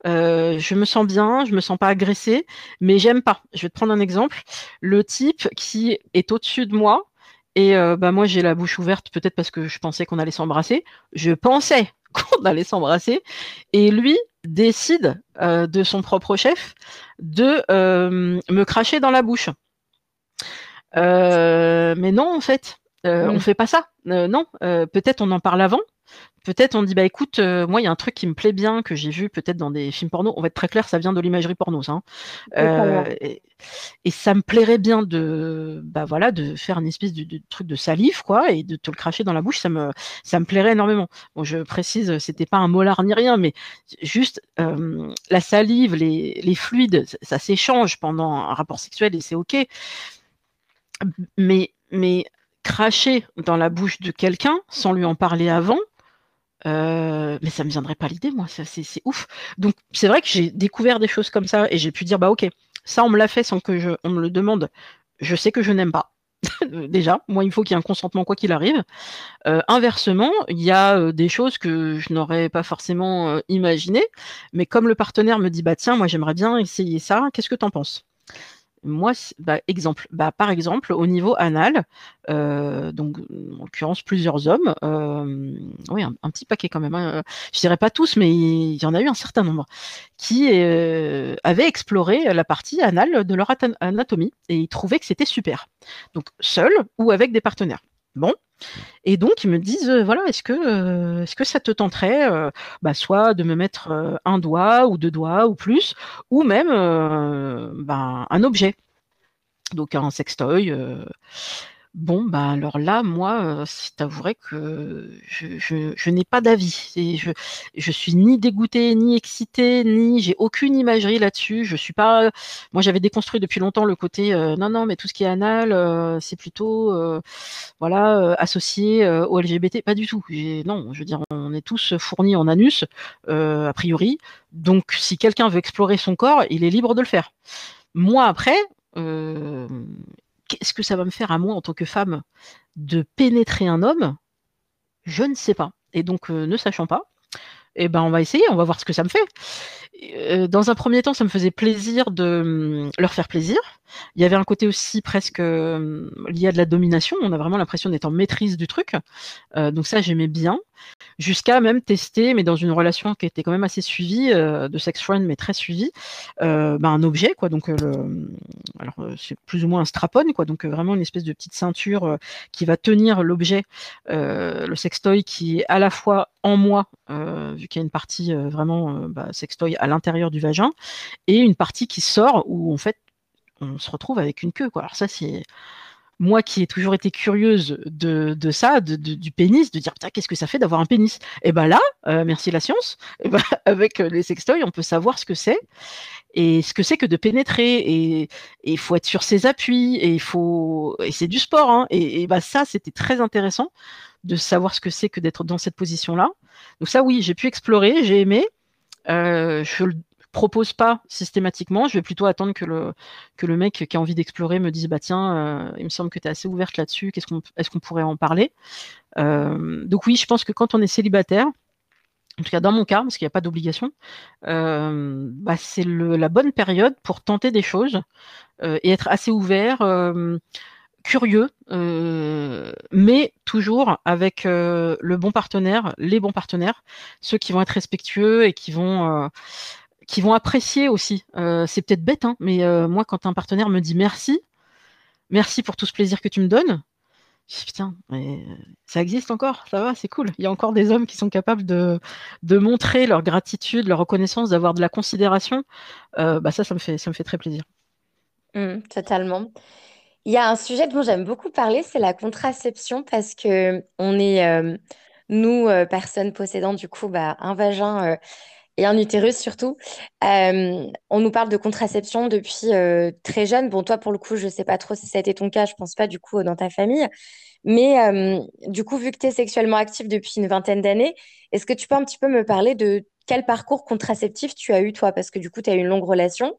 Euh, je me sens bien, je me sens pas agressée, mais j'aime pas. Je vais te prendre un exemple. Le type qui est au-dessus de moi, et euh, bah moi j'ai la bouche ouverte, peut-être parce que je pensais qu'on allait s'embrasser. Je pensais qu'on allait s'embrasser, et lui décide euh, de son propre chef de euh, me cracher dans la bouche. Mais non, en fait, on ne fait pas ça. non, peut-être on en parle avant, peut-être on dit bah écoute, euh, moi il y a un truc qui me plaît bien que j'ai vu peut-être dans des films porno. On va être très clair, ça vient de l'imagerie porno, ça. Hein. Euh, et, ça me plairait bien de bah voilà de faire une espèce de, truc de salive quoi et de te le cracher dans la bouche. Ça me ça me plairait énormément. Bon, je précise, c'était pas un molar ni rien, mais juste euh, la salive, les, les fluides, ça, s'échange pendant un rapport sexuel et c'est ok. Mais mais cracher dans la bouche de quelqu'un sans lui en parler avant, euh, mais ça me viendrait pas l'idée, moi, c'est ouf. Donc c'est vrai que j'ai découvert des choses comme ça et j'ai pu dire bah ok, ça on me l'a fait sans que je, on me le demande. Je sais que je n'aime pas. Déjà, moi il faut qu'il y ait un consentement quoi qu'il arrive. Euh, inversement, il y a euh, des choses que je n'aurais pas forcément imaginées, mais comme le partenaire me dit bah tiens, moi j'aimerais bien essayer ça, qu'est-ce que tu en penses? Moi, bah, exemple, bah, par exemple, au niveau anal, euh, donc en l'occurrence plusieurs hommes, euh, oui, un, petit paquet quand même. Hein, je dirais pas tous, mais il y en a eu un certain nombre qui euh, avaient exploré la partie anale de leur anatomie et ils trouvaient que c'était super. Donc seul ou avec des partenaires. Bon. Et donc, ils me disent, euh, voilà, est-ce que, euh, que ça te tenterait, euh, bah, soit de me mettre un doigt ou deux doigts ou plus, ou même bah, un objet, donc un sextoy. Bon, bah alors là, moi, euh, c'est avoué que je, n'ai pas d'avis. Je, je suis ni dégoûtée, ni excitée, ni j'ai aucune imagerie là-dessus. Je suis pas. Moi, j'avais déconstruit depuis longtemps le côté euh, non, non, mais tout ce qui est anal, euh, c'est plutôt voilà associé au LGBT. Pas du tout. Non, je veux dire, on est tous fournis en anus a priori. Donc, si quelqu'un veut explorer son corps, il est libre de le faire. Moi, après, qu'est-ce que ça va me faire à moi en tant que femme de pénétrer un homme? Je ne sais pas. Et donc, ne sachant pas, eh ben, on va essayer, on va voir ce que ça me fait. Euh, dans un premier temps, ça me faisait plaisir de hum, leur faire plaisir. Il y avait un côté aussi presque hum, lié à de la domination. On a vraiment l'impression d'être en maîtrise du truc. Euh, donc ça, j'aimais bien. Jusqu'à même tester, mais dans une relation qui était quand même assez suivie, euh, de sex friend, mais très suivie, bah, un objet, quoi. Donc, le, alors c'est plus ou moins un strapon, quoi. Donc vraiment une espèce de petite ceinture qui va tenir l'objet, le sextoy, qui est à la fois en moi, vu qu'il y a une partie vraiment bah, sextoy à l'intérieur du vagin, et une partie qui sort où en fait on se retrouve avec une queue. Alors ça c'est moi qui ai toujours été curieuse de, ça, du pénis, de dire putain qu'est-ce que ça fait d'avoir un pénis? Et ben là, euh, merci la science, et ben, avec les sextoys on peut savoir ce que c'est et ce que c'est que de pénétrer et il faut être sur ses appuis et faut et c'est du sport hein, et, et bah ça c'était très intéressant de savoir ce que c'est que d'être dans cette position là. Donc ça oui j'ai pu explorer, j'ai aimé. Euh, propose pas systématiquement. Je vais plutôt attendre que le, que le mec qui a envie d'explorer me dise bah tiens, euh, il me semble que tu es assez ouverte là-dessus, qu'est-ce qu'on, est-ce qu'on pourrait en parler? Euh, Donc oui, je pense que quand on est célibataire, en tout cas dans mon cas, parce qu'il n'y a pas d'obligation, bah, c'est la bonne période pour tenter des choses et être assez ouvert curieux, mais toujours avec le bon partenaire, les bons partenaires, ceux qui vont être respectueux et qui vont qui vont apprécier aussi. c'est peut-être bête, hein, mais moi, quand un partenaire me dit merci, merci pour tout ce plaisir que tu me donnes, je dis, putain, mais ça existe encore, ça va, c'est cool. Il y a encore des hommes qui sont capables de, de montrer leur gratitude, leur reconnaissance, d'avoir de la considération. bah ça, ça me fait, ça me fait très plaisir. Mmh, totalement. Il y a un sujet dont j'aime beaucoup parler, c'est la contraception, parce que on est, euh, nous, euh, personnes possédant du coup bah, un vagin euh, et un utérus surtout, on nous parle de contraception depuis très jeune. Bon, toi, pour le coup, je ne sais pas trop si ça a été ton cas, je ne pense pas du coup dans ta famille. Mais du coup, vu que tu es sexuellement active depuis une vingtaine d'années, est-ce que tu peux un petit peu me parler de quel parcours contraceptif tu as eu toi? Parce que du coup, tu as eu une longue relation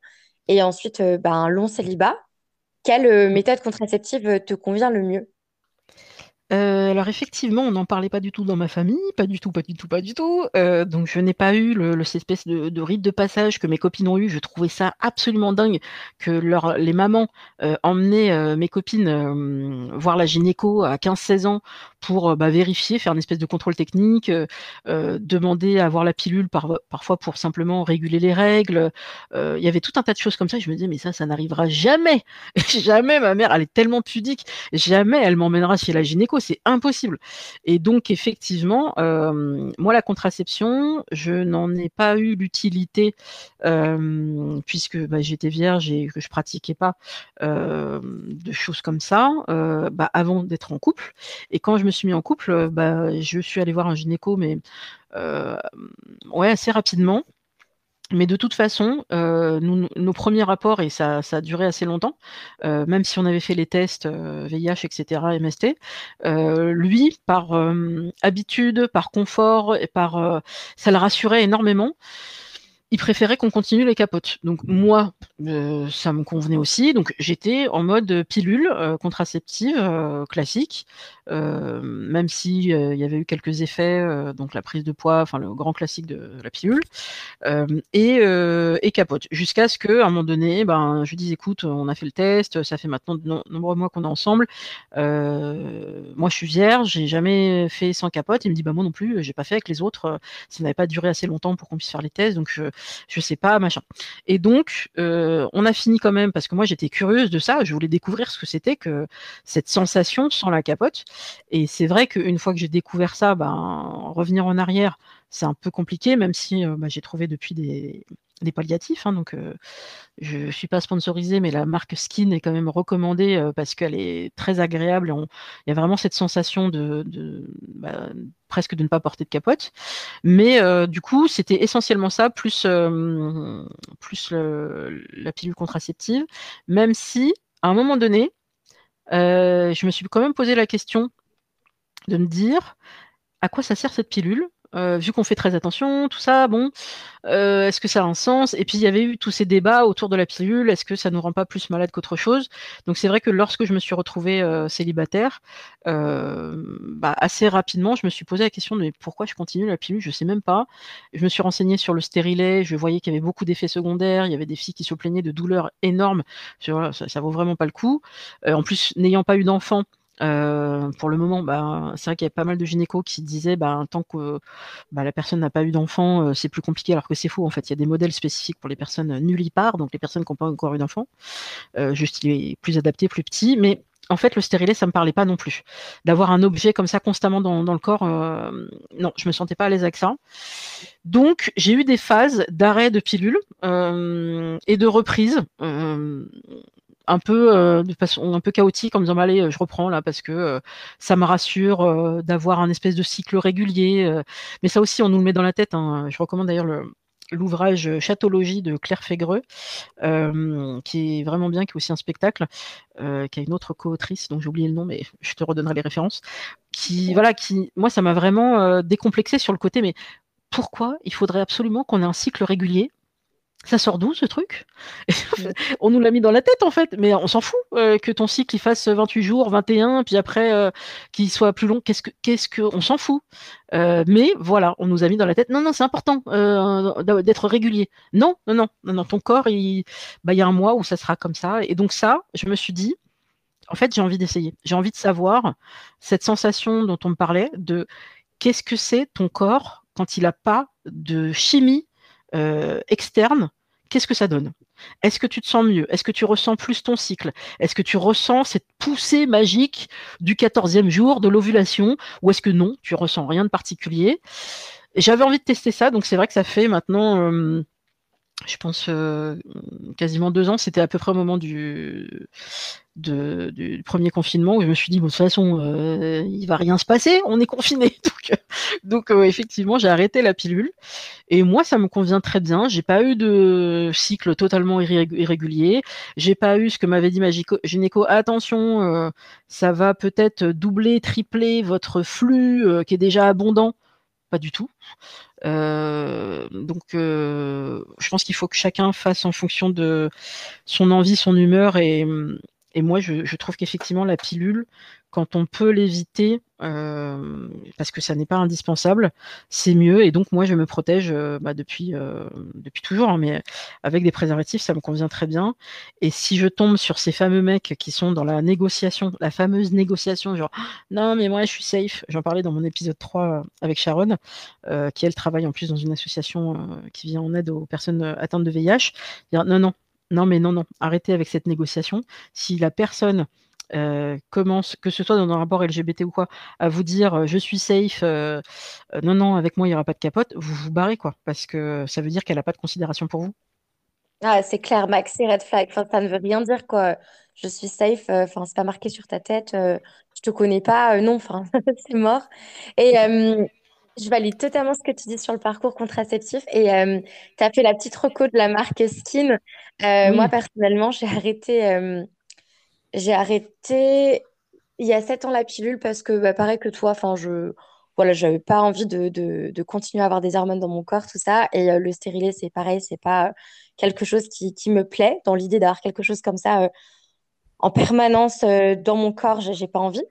et ensuite bah, un long célibat. Quelle euh, méthode contraceptive te convient le mieux? Euh, alors effectivement, on n'en parlait pas du tout dans ma famille, pas du tout, pas du tout, pas du tout. Euh, donc je n'ai pas eu le, cette espèce de, rite de passage que mes copines ont eu. Je trouvais ça absolument dingue que les mamans emmenaient mes copines voir la gynéco à 15-16 ans pour bah, vérifier, faire une espèce de contrôle technique, demander à avoir la pilule parfois pour simplement réguler les règles. Il y avait tout un tas de choses comme ça. je me disais mais ça, ça n'arrivera jamais, jamais. Ma mère, elle est tellement pudique, jamais elle m'emmènera chez la gynéco c'est impossible. Et donc, effectivement, euh, moi, la contraception, je n'en ai pas eu l'utilité euh, puisque bah, j'étais vierge et que je pratiquais pas euh, de choses comme ça bah, avant d'être en couple. Et quand je me suis mis en couple, bah, je suis allée voir un gynéco, mais ouais, assez rapidement. Mais de toute façon, euh, nos premiers rapports, et ça, a duré assez longtemps, euh, même si on avait fait les tests VIH, etc., MST, euh, lui, par habitude, par confort, et par, ça le rassurait énormément il préférait qu'on continue les capotes. Donc moi, euh, ça me convenait aussi. Donc j'étais en mode pilule euh, contraceptive euh, classique, même si il y avait eu quelques effets, donc la prise de poids, enfin le grand classique de la pilule, et, capote. Jusqu'à ce que, à un moment donné, ben je dis écoute, on a fait le test, ça fait maintenant de nombreux mois qu'on est ensemble. moi, je suis vierge, j'ai jamais fait sans capote. Il me dit bah moi non plus, j'ai pas fait avec les autres. ça n'avait pas duré assez longtemps pour qu'on puisse faire les tests, donc je sais pas, machin. Et donc, euh, on a fini quand même, parce que moi j'étais curieuse de ça, je voulais découvrir ce que c'était que cette sensation sans la capote. Et c'est vrai qu'une fois que j'ai découvert ça, ben, revenir en arrière, c'est un peu compliqué, même si euh, bah, j'ai trouvé depuis des, des palliatifs. Hein, donc, euh, je ne suis pas sponsorisée, mais la marque Skin est quand même recommandée euh, parce qu'elle est très agréable. Il y a vraiment cette sensation de, bah, presque de ne pas porter de capote. Mais du coup, c'était essentiellement ça, plus, plus la pilule contraceptive, même si, à un moment donné, je me suis quand même posé la question de me dire à quoi ça sert cette pilule? Euh, vu qu'on fait très attention, tout ça, bon, euh, est-ce que ça a un sens? Et puis il y avait eu tous ces débats autour de la pilule, est-ce que ça nous rend pas plus malade qu'autre chose? Donc c'est vrai que lorsque je me suis retrouvée euh, célibataire, bah, assez rapidement, je me suis posé la question de pourquoi je continue la pilule? Je sais même pas. Je me suis renseignée sur le stérilet, je voyais qu'il y avait beaucoup d'effets secondaires, il y avait des filles qui se plaignaient de douleurs énormes. ça, ça vaut vraiment pas le coup. en plus, n'ayant pas eu d'enfant, euh, pour le moment, bah, c'est vrai qu'il y a pas mal de gynécos qui disaient bah, tant que bah, la personne n'a pas eu d'enfant, euh, c'est plus compliqué, alors que c'est faux. En fait, il y a des modèles spécifiques pour les personnes nullipares, donc les personnes qui n'ont pas encore eu d'enfant. Euh, juste, il est plus adapté, plus petit. Mais en fait, le stérilet, ça me parlait pas non plus. D'avoir un objet comme ça constamment dans, le corps, non, je me sentais pas à l'aise avec ça. Donc, j'ai eu des phases d'arrêt de pilule euh, et de reprise. Un peu euh, un peu chaotique en me disant bah, allez je reprends là parce que euh, ça me rassure euh, d'avoir un espèce de cycle régulier mais ça aussi on nous le met dans la tête hein. je recommande d'ailleurs le l'ouvrage Chatologie de Claire Fégreux, qui est vraiment bien, qui est aussi un spectacle, qui a une autre co-autrice, dont j'ai oublié le nom, mais je te redonnerai les références. Qui, voilà, qui, moi, ça m'a vraiment décomplexé sur le côté, mais pourquoi il faudrait absolument qu'on ait un cycle régulier ça sort d'où ce truc On nous l'a mis dans la tête en fait, mais on s'en fout euh, que ton cycle il fasse 28 jours, 21, puis après euh, qu'il soit plus long. Qu'est-ce que, qu'est-ce que, on s'en fout. Euh, mais voilà, on nous a mis dans la tête. Non, non, c'est important d'être régulier. Non, non, non, non, non, ton corps, il, bah, il y a un mois où ça sera comme ça. Et donc ça, je me suis dit, en fait, j'ai envie d'essayer. J'ai envie de savoir cette sensation dont on me parlait de qu'est-ce que c'est ton corps quand il n'a pas de chimie externe qu'est-ce que ça donne? Est-ce que tu te sens mieux? Est-ce que tu ressens plus ton cycle? Est-ce que tu ressens cette poussée magique du 14e jour de l'ovulation? Ou est-ce que non, tu ressens rien de particulier? J'avais envie de tester ça, donc c'est vrai que ça fait maintenant, euh, je pense, euh, quasiment deux ans. C'était à peu près au moment du, premier confinement où je me suis dit, bon, de toute façon, euh, il va rien se passer, on est confiné. Donc, donc effectivement, j'ai arrêté la pilule. Et moi, ça me convient très bien. J'ai pas eu de cycle totalement irrégulier. J'ai pas eu ce que m'avait dit ma gynéco. Attention, euh, ça va peut-être doubler, tripler votre flux euh, qui est déjà abondant. Pas du tout. Euh, donc, je pense qu'il faut que chacun fasse en fonction de son envie, son humeur et, et moi, je, trouve qu'effectivement, la pilule, quand on peut l'éviter, euh, parce que ça n'est pas indispensable, c'est mieux. Et donc, moi, je me protège euh, bah, depuis, euh, depuis toujours, hein, mais avec des préservatifs, ça me convient très bien. Et si je tombe sur ces fameux mecs qui sont dans la négociation, la fameuse négociation, genre non, mais moi, je suis safe, j'en parlais dans mon épisode 3 avec Sharon, qui elle travaille en plus dans une association qui vient en aide aux personnes atteintes de VIH. non, non, non, mais non, non, arrêtez avec cette négociation. Si la personne euh, commence, que ce soit dans un rapport LGBT ou quoi, à vous dire euh, je suis safe, euh, non, non, avec moi il n'y aura pas de capote, vous vous barrez quoi, parce que ça veut dire qu'elle n'a pas de considération pour vous. Ah, c'est clair, Max, c'est red flag. Enfin, ça ne veut rien dire quoi. Je suis safe. Enfin, c'est pas marqué sur ta tête. je te connais pas. non, enfin, c'est mort. Et je valide totalement ce que tu dis sur le parcours contraceptif et euh, tu as fait la petite reco de la marque Skin. Euh, moi, personnellement, j'ai arrêté, euh, j'ai arrêté il y a sept ans la pilule parce que, bah, pareil que toi, enfin, je voilà, j'avais pas envie de, de, de, continuer à avoir des hormones dans mon corps, tout ça. Et le stérilet, c'est pareil, c'est pas quelque chose qui, qui me plaît. Dans l'idée d'avoir quelque chose comme ça en permanence dans mon corps, j'ai pas envie.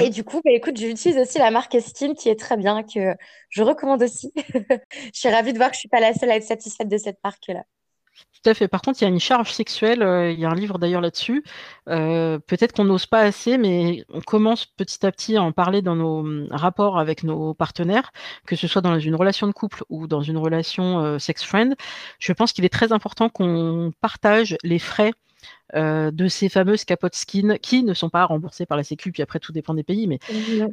Et du coup, bah, écoute, j'utilise aussi la marque Steam qui est très bien, que je recommande aussi. je suis ravie de voir que je suis pas la seule à être satisfaite de cette marque-là. Tout à fait. Par contre, il y a une charge sexuelle. Euh, il y a un livre d'ailleurs là-dessus. Euh, peut-être qu'on n'ose pas assez, mais on commence petit à petit à en parler dans nos hum, rapports avec nos partenaires, que ce soit dans une relation de couple ou dans une relation euh, sex-friend. Je pense qu'il est très important qu'on partage les frais euh, de ces fameuses capotes skin qui ne sont pas remboursées par la Sécu, puis après tout dépend des pays, mais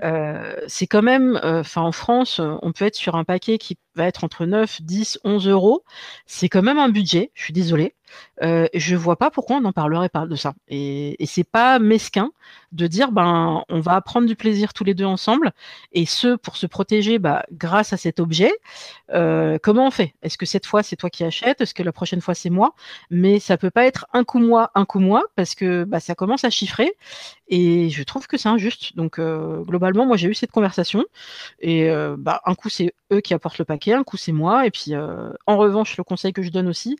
euh, c'est quand même, euh, enfin en France, on peut être sur un paquet qui va être entre 9, 10, 11 euros. C'est quand même un budget, je suis désolée. Euh, je vois pas pourquoi on n'en parlerait pas de ça. Et, et c'est pas mesquin de dire ben on va prendre du plaisir tous les deux ensemble et ce pour se protéger bah, grâce à cet objet. Euh, comment on fait? Est-ce que cette fois c'est toi qui achètes? Est-ce que la prochaine fois c'est moi? Mais ça peut pas être un coup moi, un convainc ou moi, parce que bah, ça commence à chiffrer et je trouve que c'est injuste. Donc euh, globalement, moi j'ai eu cette conversation et euh, bah, un coup c'est eux qui apportent le paquet, un coup c'est moi. Et puis en revanche, le conseil que je donne aussi,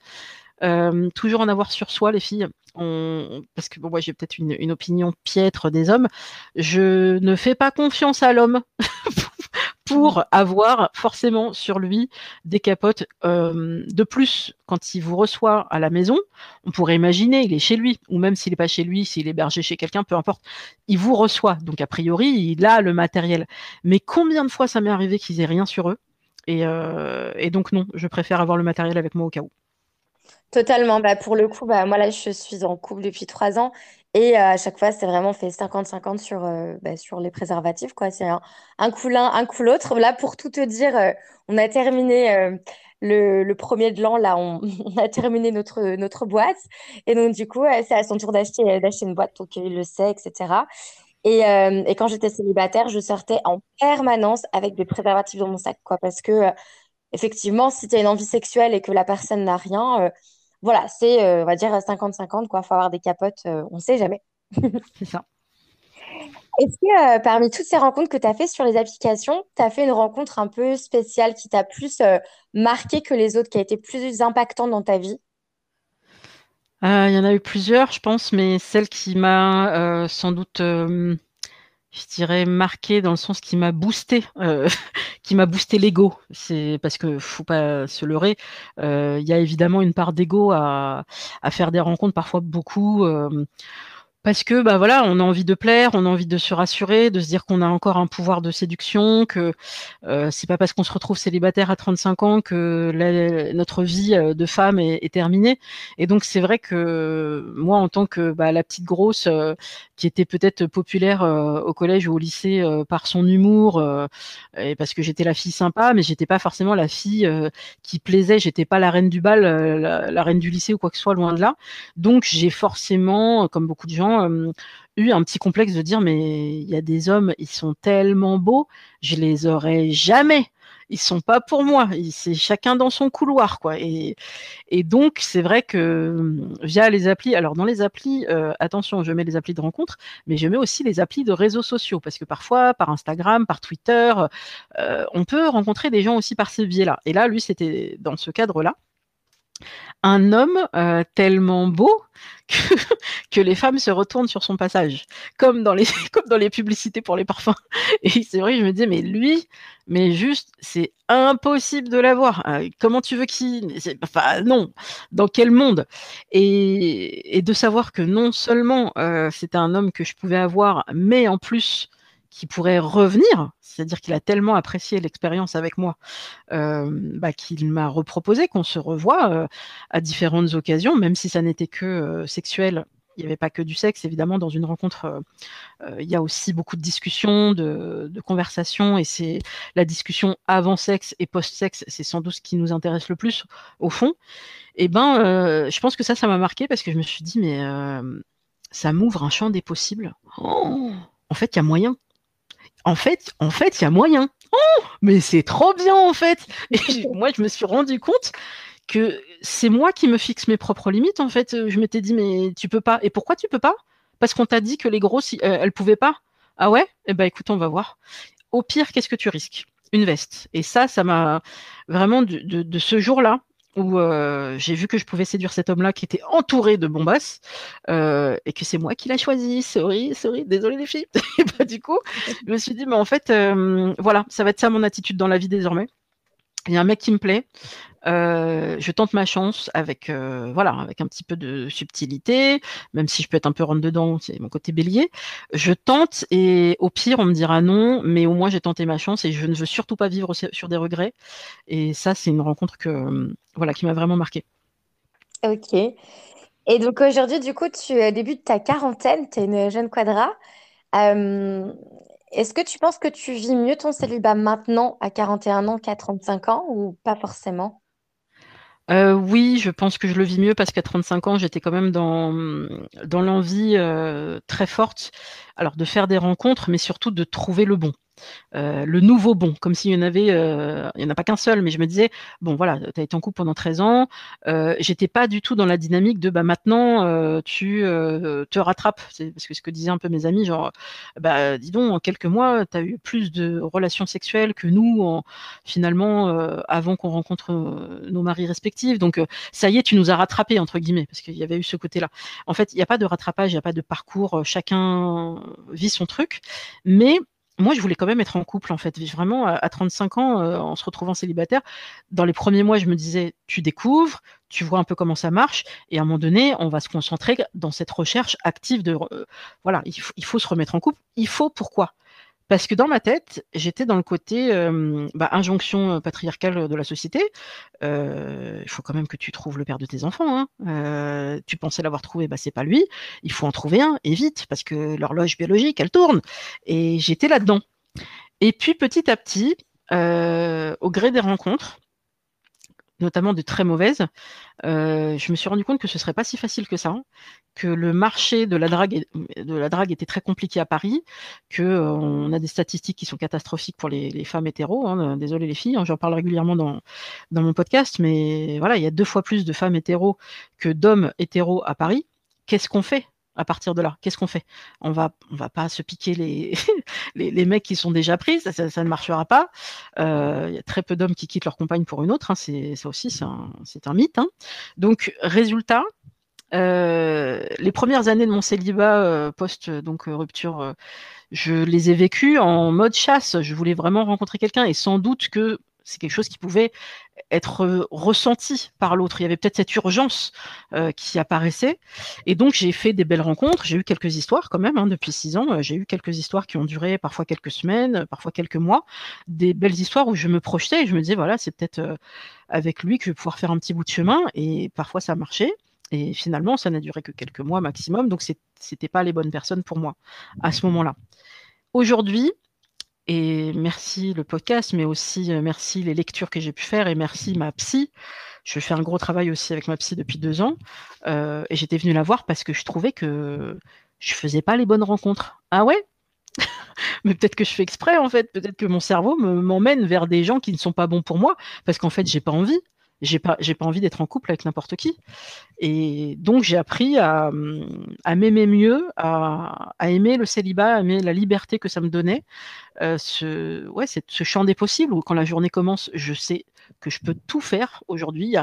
toujours en avoir sur soi, les filles. parce que bon, moi j'ai peut-être une, une, opinion piètre des hommes, je ne fais pas confiance à l'homme pour avoir forcément sur lui des capotes. Euh, de plus, quand il vous reçoit à la maison, on pourrait imaginer, il est chez lui, ou même s'il n'est pas chez lui, s'il est hébergé chez quelqu'un, peu importe, il vous reçoit. Donc a priori, il a le matériel. Mais combien de fois ça m'est arrivé qu'ils aient rien sur eux et, euh, et, donc non, je préfère avoir le matériel avec moi au cas où. Totalement. Bah, pour le coup, bah, moi là, je suis en couple depuis trois ans et euh, à chaque fois, c'est vraiment fait 50-50 sur, euh, bah, sur les préservatifs. quoi. C'est un, un coup l'un, un coup l'autre. Là, pour tout te dire, euh, on a terminé le, le premier de l'an. Là, on, a terminé notre, notre boîte. Et donc, du coup, c'est à son tour d'acheter d'acheter une boîte. Donc, il le sait, etc. Et, et quand j'étais célibataire, je sortais en permanence avec des préservatifs dans mon sac. quoi. Parce que, effectivement, si tu as une envie sexuelle et que la personne n'a rien voilà, c'est, euh, on va dire, 50-50, quoi. Il faut avoir des capotes, euh, on ne sait jamais. c'est ça. Est-ce que euh, parmi toutes ces rencontres que tu as faites sur les applications, tu as fait une rencontre un peu spéciale qui t'a plus marqué que les autres, qui a été plus impactante dans ta vie? Il y en a eu plusieurs, je pense, mais celle qui m'a sans doute je dirais marqué dans le sens qui m'a boosté, euh, qui m'a boosté l'ego. C'est parce que faut pas se leurrer. Euh, il y a évidemment une part d'ego à, à, faire des rencontres, parfois beaucoup. Euh, parce que bah voilà, on a envie de plaire, on a envie de se rassurer, de se dire qu'on a encore un pouvoir de séduction, que euh, c'est pas parce qu'on se retrouve célibataire à 35 ans que notre vie euh, de femme est, est terminée. Et donc c'est vrai que moi, en tant que bah, la petite grosse euh, qui était peut-être populaire euh, au collège ou au lycée par son humour, et parce que j'étais la fille sympa, mais j'étais pas forcément la fille qui plaisait. J'étais pas la reine du bal, la, la reine du lycée ou quoi que ce soit, loin de là. Donc j'ai forcément, comme beaucoup de gens eu un petit complexe de dire mais il y a des hommes, ils sont tellement beaux, je les aurais jamais. Ils sont pas pour moi. C'est chacun dans son couloir, quoi. Et, donc c'est vrai que via les applis, alors dans les applis, attention, je mets les applis de rencontre, mais je mets aussi les applis de réseaux sociaux parce que parfois par Instagram, par Twitter, on peut rencontrer des gens aussi par ces biais-là. Et là, lui, c'était dans ce cadre-là un homme euh, tellement beau que, les femmes se retournent sur son passage, comme dans les, publicités pour les parfums. Et c'est vrai, je me disais, mais lui, mais juste, c'est impossible de l'avoir. Euh, comment tu veux qu'il... Enfin, non, dans quel monde? Et, de savoir que non seulement euh, c'était un homme que je pouvais avoir, mais en plus qui pourrait revenir, c'est-à-dire qu'il a tellement apprécié l'expérience avec moi euh, bah, qu'il m'a reproposé qu'on se revoie euh, à différentes occasions, même si ça n'était que euh, sexuel. Il n'y avait pas que du sexe, évidemment, dans une rencontre, il y a aussi beaucoup de discussions, de, de conversations, et c'est la discussion avant sexe et post-sexe, c'est sans doute ce qui nous intéresse le plus, au fond. Et eh ben, je pense que ça, ça m'a marqué parce que je me suis dit, mais ça m'ouvre un champ des possibles. Oh, en fait, il y a moyen en fait, en fait, il y a moyen. Oh, mais c'est trop bien en fait. Et moi, je me suis rendu compte que c'est moi qui me fixe mes propres limites. En fait, je m'étais dit mais tu peux pas. Et pourquoi tu peux pas? Parce qu'on t'a dit que les grosses, euh, elles pouvaient pas. Ah ouais? Eh ben écoute, on va voir. Au pire, qu'est-ce que tu risques? Une veste. Et ça, ça m'a vraiment de ce jour-là où euh, j'ai vu que je pouvais séduire cet homme-là qui était entouré de bombasses euh, et que c'est moi qui l'a choisi. Sorry, sorry, désolé les filles. et bah, du coup, je me suis dit, mais en fait, euh, voilà, ça va être ça mon attitude dans la vie désormais. Il y a un mec qui me plaît, euh, je tente ma chance avec euh, voilà avec un petit peu de subtilité, même si je peux être un peu rentre dedans, c'est mon côté bélier. Je tente et au pire on me dira non, mais au moins j'ai tenté ma chance et je ne veux surtout pas vivre sur des regrets. Et ça c'est une rencontre que voilà qui m'a vraiment marqué. Ok. Et donc aujourd'hui du coup tu débutes ta quarantaine, tu es une jeune quadra. Euh, est-ce que tu penses que tu vis mieux ton célibat maintenant à 41 ans qu'à 35 ans ou pas forcément? Euh, oui, je pense que je le vis mieux parce qu'à 35 ans, j'étais quand même dans, dans l'envie euh, très forte, alors de faire des rencontres, mais surtout de trouver le bon. Euh, le nouveau bon, comme s'il y en avait, euh, il n'y en a pas qu'un seul, mais je me disais, bon voilà, tu as été en couple pendant 13 ans, euh, j'étais pas du tout dans la dynamique de bah maintenant tu te rattrapes, c'est parce que ce que disaient un peu mes amis, genre bah dis donc en quelques mois tu as eu plus de relations sexuelles que nous en, finalement avant qu'on rencontre nos maris respectifs, donc ça y est tu nous as rattrapés entre guillemets parce qu'il y avait eu ce côté-là. En fait il n'y a pas de rattrapage, il n'y a pas de parcours, chacun vit son truc, mais moi, je voulais quand même être en couple, en fait. Vraiment, à 35 ans, euh, en se retrouvant célibataire, dans les premiers mois, je me disais, tu découvres, tu vois un peu comment ça marche, et à un moment donné, on va se concentrer dans cette recherche active de, euh, voilà, il faut se remettre en couple. Il faut pourquoi? Parce que dans ma tête, j'étais dans le côté bah, injonction patriarcale de la société. Il faut quand même que tu trouves le père de tes enfants. Hein. Tu pensais l'avoir trouvé, bah c'est pas lui. Il faut en trouver un et vite parce que l'horloge biologique, elle tourne. Et j'étais là-dedans. Et puis petit à petit, au gré des rencontres, notamment de très mauvaises, euh, je me suis rendu compte que ce serait pas si facile que ça, que le marché de la drague, de la drague était très compliqué à Paris, que euh, on a des statistiques qui sont catastrophiques pour les, femmes hétéros. Hein, désolé les filles, hein, j'en parle régulièrement dans, dans mon podcast, mais voilà, il y a deux fois plus de femmes hétéros que d'hommes hétéros à Paris. Qu'est-ce qu'on fait? À partir de là Qu'est-ce qu'on fait? On va, on va pas se piquer les, les, mecs qui sont déjà pris, ça, ne marchera pas. Euh, il y a très peu d'hommes qui quittent leur compagne pour une autre, hein, c'est ça aussi, c'est un, un, mythe. Hein. Donc, résultat, euh, les premières années de mon célibat euh, post donc rupture, je les ai vécues en mode chasse. Je voulais vraiment rencontrer quelqu'un et sans doute que c'est quelque chose qui pouvait être euh, ressenti par l'autre. Il y avait peut-être cette urgence euh, qui apparaissait. Et donc, j'ai fait des belles rencontres. J'ai eu quelques histoires quand même. Hein, depuis six ans, j'ai eu quelques histoires qui ont duré parfois quelques semaines, parfois quelques mois. Des belles histoires où je me projetais et je me disais, voilà, c'est peut-être euh, avec lui que je vais pouvoir faire un petit bout de chemin. Et parfois, ça marchait. Et finalement, ça n'a duré que quelques mois maximum. Donc, c'était pas les bonnes personnes pour moi à ce moment-là. Aujourd'hui, et merci le podcast, mais aussi euh, merci les lectures que j'ai pu faire et merci ma psy. Je fais un gros travail aussi avec ma psy depuis deux ans. Euh, et j'étais venue la voir parce que je trouvais que je faisais pas les bonnes rencontres. Ah ouais? Mais peut-être que je fais exprès en fait, peut-être que mon cerveau m'emmène vers des gens qui ne sont pas bons pour moi, parce qu'en fait j'ai pas envie j'ai pas j'ai pas envie d'être en couple avec n'importe qui. Et donc j'ai appris à, à m'aimer mieux à, aimer le célibat à aimer la liberté que ça me donnait. Euh, ce ouais ce champ des possibles où quand la journée commence je sais que je peux tout faire. Aujourd'hui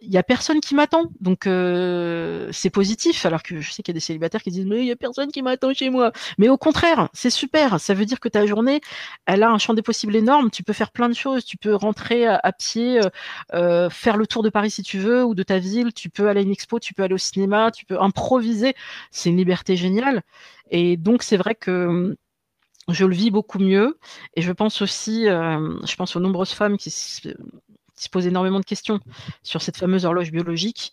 il y a personne qui m'attend, donc euh, c'est positif. Alors que je sais qu'il y a des célibataires qui disent mais il y a personne qui m'attend chez moi. Mais au contraire, c'est super. Ça veut dire que ta journée, elle a un champ des possibles énorme. Tu peux faire plein de choses. Tu peux rentrer à, pied, euh, euh, faire le tour de Paris si tu veux ou de ta ville. Tu peux aller à une expo, tu peux aller au cinéma, tu peux improviser. C'est une liberté géniale. Et donc c'est vrai que je le vis beaucoup mieux. Et je pense aussi, je pense aux nombreuses femmes qui se pose énormément de questions sur cette fameuse horloge biologique.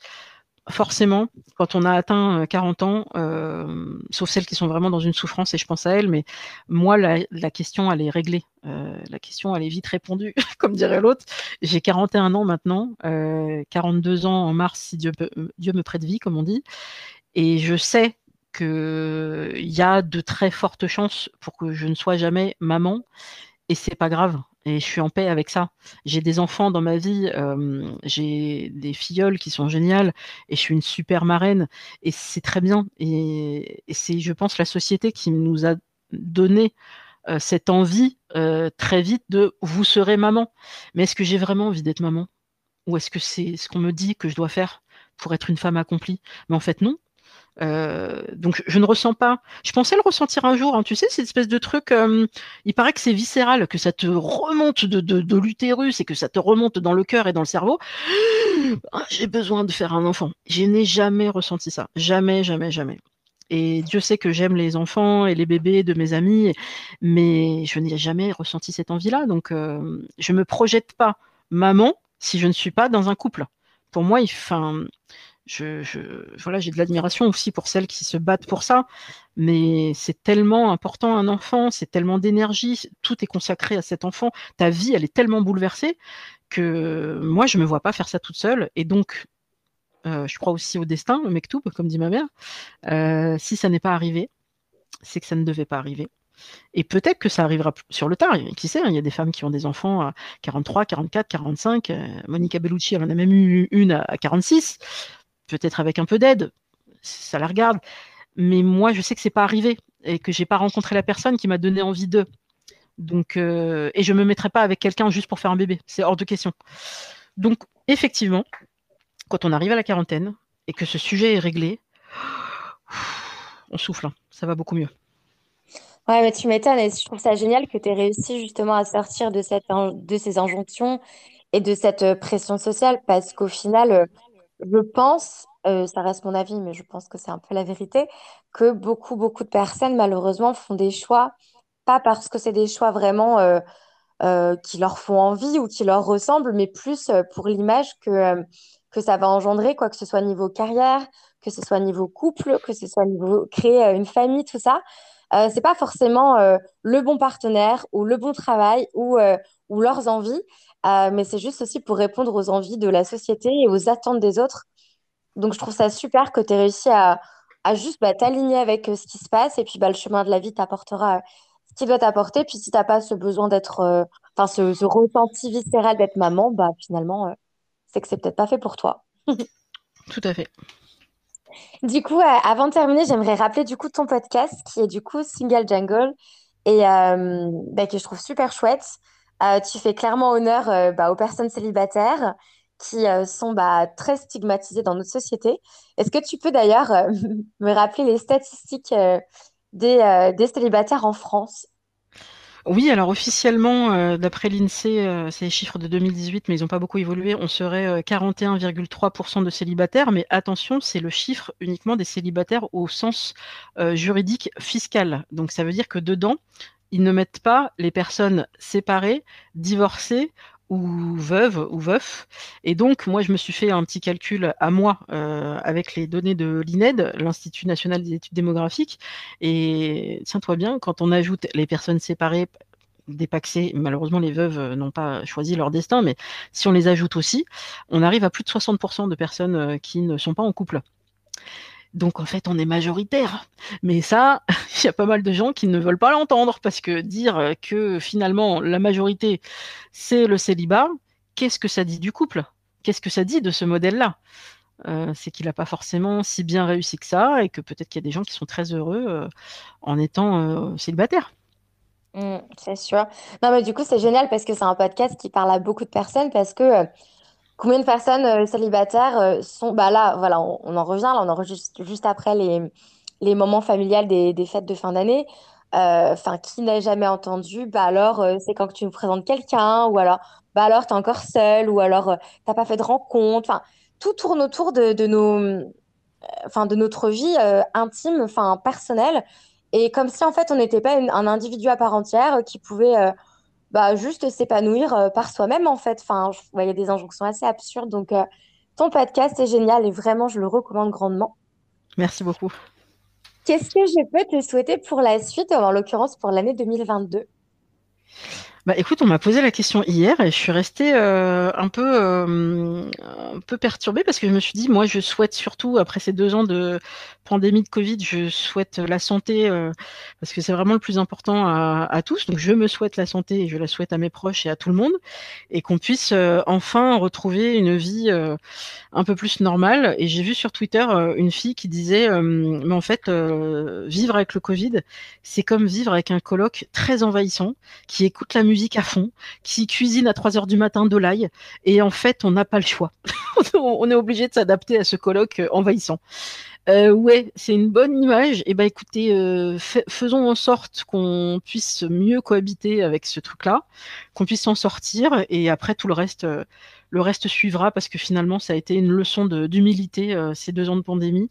Forcément, quand on a atteint 40 euh, ans, euh, sauf celles qui sont vraiment dans une souffrance, et je pense à elles, mais moi, la, question, elle est réglée. Euh, la question, elle est vite répondue, comme dirait l'autre. J'ai 41 ans maintenant, 42 ans en mars, si Dieu, Dieu me prête vie, comme on dit. Et je sais qu'il y a de très fortes chances pour que je ne sois jamais maman, et c'est pas grave et je suis en paix avec ça. J'ai des enfants dans ma vie, euh, j'ai des filleuls qui sont géniales et je suis une super marraine et c'est très bien. Et, c'est, je pense, la société qui nous a donné euh, cette envie euh, très vite de vous serez maman. Mais est-ce que j'ai vraiment envie d'être maman? Ou est-ce que c'est ce qu'on me dit que je dois faire pour être une femme accomplie? Mais en fait, non. Euh, donc je ne ressens pas. Je pensais le ressentir un jour. Hein. Tu sais, cette espèce de truc. Euh, il paraît que c'est viscéral, que ça te remonte de, l'utérus et que ça te remonte dans le cœur et dans le cerveau. Ah, j'ai besoin de faire un enfant. Je n'ai jamais ressenti ça. Jamais, jamais, jamais. Et Dieu sait que j'aime les enfants et les bébés de mes amis, mais je n'ai jamais ressenti cette envie-là. Donc, euh, je me projette pas maman si je ne suis pas dans un couple. Pour moi, il, voilà, j'ai de l'admiration aussi pour celles qui se battent pour ça, mais c'est tellement important un enfant, c'est tellement d'énergie, tout est consacré à cet enfant, ta vie, elle est tellement bouleversée que moi, je me vois pas faire ça toute seule, et donc, euh, je crois aussi au destin, au mektoub, comme dit ma mère. Euh, si ça n'est pas arrivé, c'est que ça ne devait pas arriver. Et peut-être que ça arrivera sur le tard. Qui sait, hein, il y a des femmes qui ont des enfants à 43, 44, 45. Monica Bellucci, elle en a même eu une à 46. Peut-être avec un peu d'aide. Ça la regarde. Mais moi, je sais que c'est pas arrivé et que j'ai pas rencontré la personne qui m'a donné envie d'eux. Donc, euh, et je me mettrai pas avec quelqu'un juste pour faire un bébé. C'est hors de question. Donc, effectivement, quand on arrive à la quarantaine et que ce sujet est réglé, on souffle. Hein. Ça va beaucoup mieux. Ouais, mais tu m'étonnes et je trouve ça génial que tu aies réussi justement à sortir de, cette, de ces injonctions et de cette euh, pression sociale parce qu'au final, euh, je pense, euh, ça reste mon avis, mais je pense que c'est un peu la vérité, que beaucoup, beaucoup de personnes malheureusement font des choix, pas parce que c'est des choix vraiment qui leur font envie ou qui leur ressemblent, mais plus pour l'image que, que ça va engendrer, quoi que ce soit niveau carrière, que ce soit niveau couple, que ce soit niveau créer une famille, tout ça. Euh, c'est pas forcément euh, le bon partenaire ou le bon travail ou, euh, leurs envies, mais c'est juste aussi pour répondre aux envies de la société et aux attentes des autres. Donc, je trouve ça super que tu aies réussi à, juste bah, t'aligner avec ce qui se passe et puis bah, le chemin de la vie t'apportera ce qu'il doit t'apporter. Puis si tu n'as pas ce besoin d'être, enfin, ce, ce, ressenti viscéral d'être maman, bah, finalement, c'est que c'est peut-être pas fait pour toi. Tout à fait. Du coup, euh, avant de terminer, j'aimerais rappeler du coup ton podcast qui est du coup Single Jungle et euh, bah, que je trouve super chouette. Euh, tu fais clairement honneur bah, aux personnes célibataires qui sont bah, très stigmatisées dans notre société. Est-ce que tu peux d'ailleurs me rappeler les statistiques des, des célibataires en France? Oui, alors officiellement, euh, d'après l'INSEE, euh, c'est les chiffres de 2018, mais ils n'ont pas beaucoup évolué, on serait 41,3% euh, de célibataires, mais attention, c'est le chiffre uniquement des célibataires au sens juridique fiscal. Donc ça veut dire que dedans, ils ne mettent pas les personnes séparées, divorcées ou veuves ou veufs. Et donc, moi, je me suis fait un petit calcul à moi avec les données de l'INED, l'Institut national des études démographiques. Et tiens-toi bien, quand on ajoute les personnes séparées, dépaxées, malheureusement, les veuves n'ont pas choisi leur destin, mais si on les ajoute aussi, on arrive à plus de 60% de personnes qui ne sont pas en couple. Donc en fait, on est majoritaire. Mais ça, il y a pas mal de gens qui ne veulent pas l'entendre parce que dire que finalement la majorité, c'est le célibat, qu'est-ce que ça dit du couple? Qu'est-ce que ça dit de ce modèle-là? Euh, c'est qu'il n'a pas forcément si bien réussi que ça et que peut-être qu'il y a des gens qui sont très heureux euh, en étant euh, célibataires. Mmh, c'est sûr. Non, mais du coup, c'est génial parce que c'est un podcast qui parle à beaucoup de personnes parce que Combien de personnes euh, célibataires euh, sont... Bah là, voilà, on, en revient, là, on enregistre juste après les, moments familiales des, fêtes de fin d'année. Euh, enfin, qui n'a jamais entendu Bah alors, c'est quand tu nous présentes quelqu'un, ou alors, bah alors, t'es encore seul, ou alors, t'as pas fait de rencontre. Enfin, tout tourne autour de, de nos... Enfin, de notre vie intime, enfin, personnelle. Et comme si, en fait, on n'était pas un individu à part entière qui pouvait bah, juste s'épanouir euh, par soi-même, en fait. Enfin, il y a des injonctions assez absurdes. Donc, euh, ton podcast est génial et vraiment, je le recommande grandement. Merci beaucoup. Qu'est-ce que je peux te souhaiter pour la suite, en l'occurrence pour l'année 2022 bah écoute, on m'a posé la question hier et je suis restée euh, un peu euh, un peu perturbée parce que je me suis dit moi je souhaite surtout après ces deux ans de pandémie de Covid, je souhaite la santé euh, parce que c'est vraiment le plus important à, à, tous. Donc je me souhaite la santé et je la souhaite à mes proches et à tout le monde et qu'on puisse enfin retrouver une vie un peu plus normale. Et j'ai vu sur Twitter une fille qui disait mais en fait vivre avec le Covid, c'est comme vivre avec un coloc très envahissant qui écoute la musique musique à fond, qui cuisine à 3 heures du matin de l'ail, et en fait, on n'a pas le choix. on est obligé de s'adapter à ce colloque euh, envahissant. Euh, ouais, c'est une bonne image. Et eh ben écoutez, euh, faisons en sorte qu'on puisse mieux cohabiter avec ce truc-là, qu'on puisse s'en sortir, et après tout le reste, le reste suivra parce que finalement ça a été une leçon d'humilité ces deux ans de pandémie.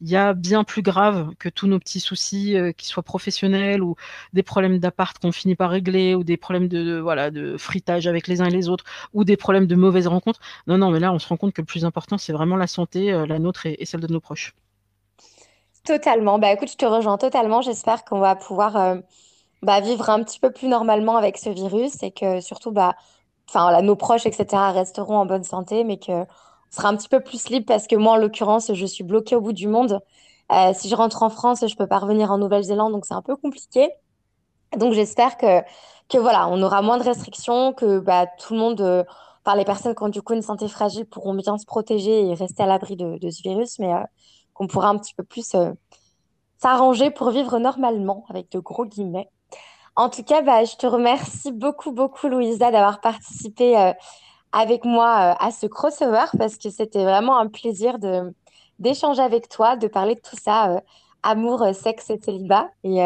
Il y a bien plus grave que tous nos petits soucis, qu'ils soient professionnels ou des problèmes d'appart qu'on finit par régler ou des problèmes de, voilà de fritage avec les uns et les autres ou des problèmes de mauvaises rencontres. Non non, mais là on se rend compte que le plus important c'est vraiment la santé, la nôtre et celle de nos proches. Totalement. Bah écoute, je te rejoins totalement. J'espère qu'on va pouvoir euh, bah, vivre un petit peu plus normalement avec ce virus et que surtout, bah, enfin, nos proches, etc., resteront en bonne santé, mais qu'on sera un petit peu plus libre parce que moi, en l'occurrence, je suis bloquée au bout du monde. Euh, si je rentre en France, je peux pas revenir en Nouvelle-Zélande, donc c'est un peu compliqué. Donc j'espère que, voilà, on aura moins de restrictions, que bah, tout le monde, euh, enfin les personnes qui ont du coup une santé fragile pourront bien se protéger et rester à l'abri de, ce virus, mais euh, qu'on pourra un petit peu plus euh, s'arranger pour vivre normalement, avec de gros guillemets. En tout cas, bah, je te remercie beaucoup, beaucoup, Louisa, d'avoir participé euh, avec moi euh, à ce crossover parce que c'était vraiment un plaisir d'échanger avec toi, de parler de tout ça, euh, amour, sexe et célibat. Et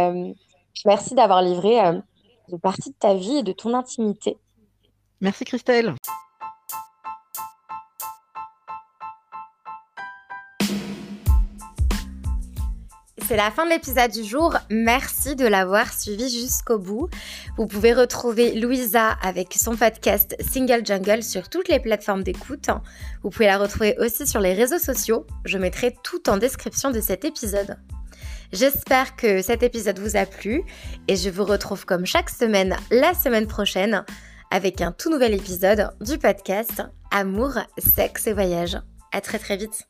merci d'avoir livré une partie de ta vie et de ton intimité. Merci Christelle. C'est la fin de l'épisode du jour. Merci de l'avoir suivi jusqu'au bout. Vous pouvez retrouver Louisa avec son podcast Single Jungle sur toutes les plateformes d'écoute. Vous pouvez la retrouver aussi sur les réseaux sociaux. Je mettrai tout en description de cet épisode. J'espère que cet épisode vous a plu et je vous retrouve comme chaque semaine la semaine prochaine avec un tout nouvel épisode du podcast Amour, sexe et voyage. À très très vite.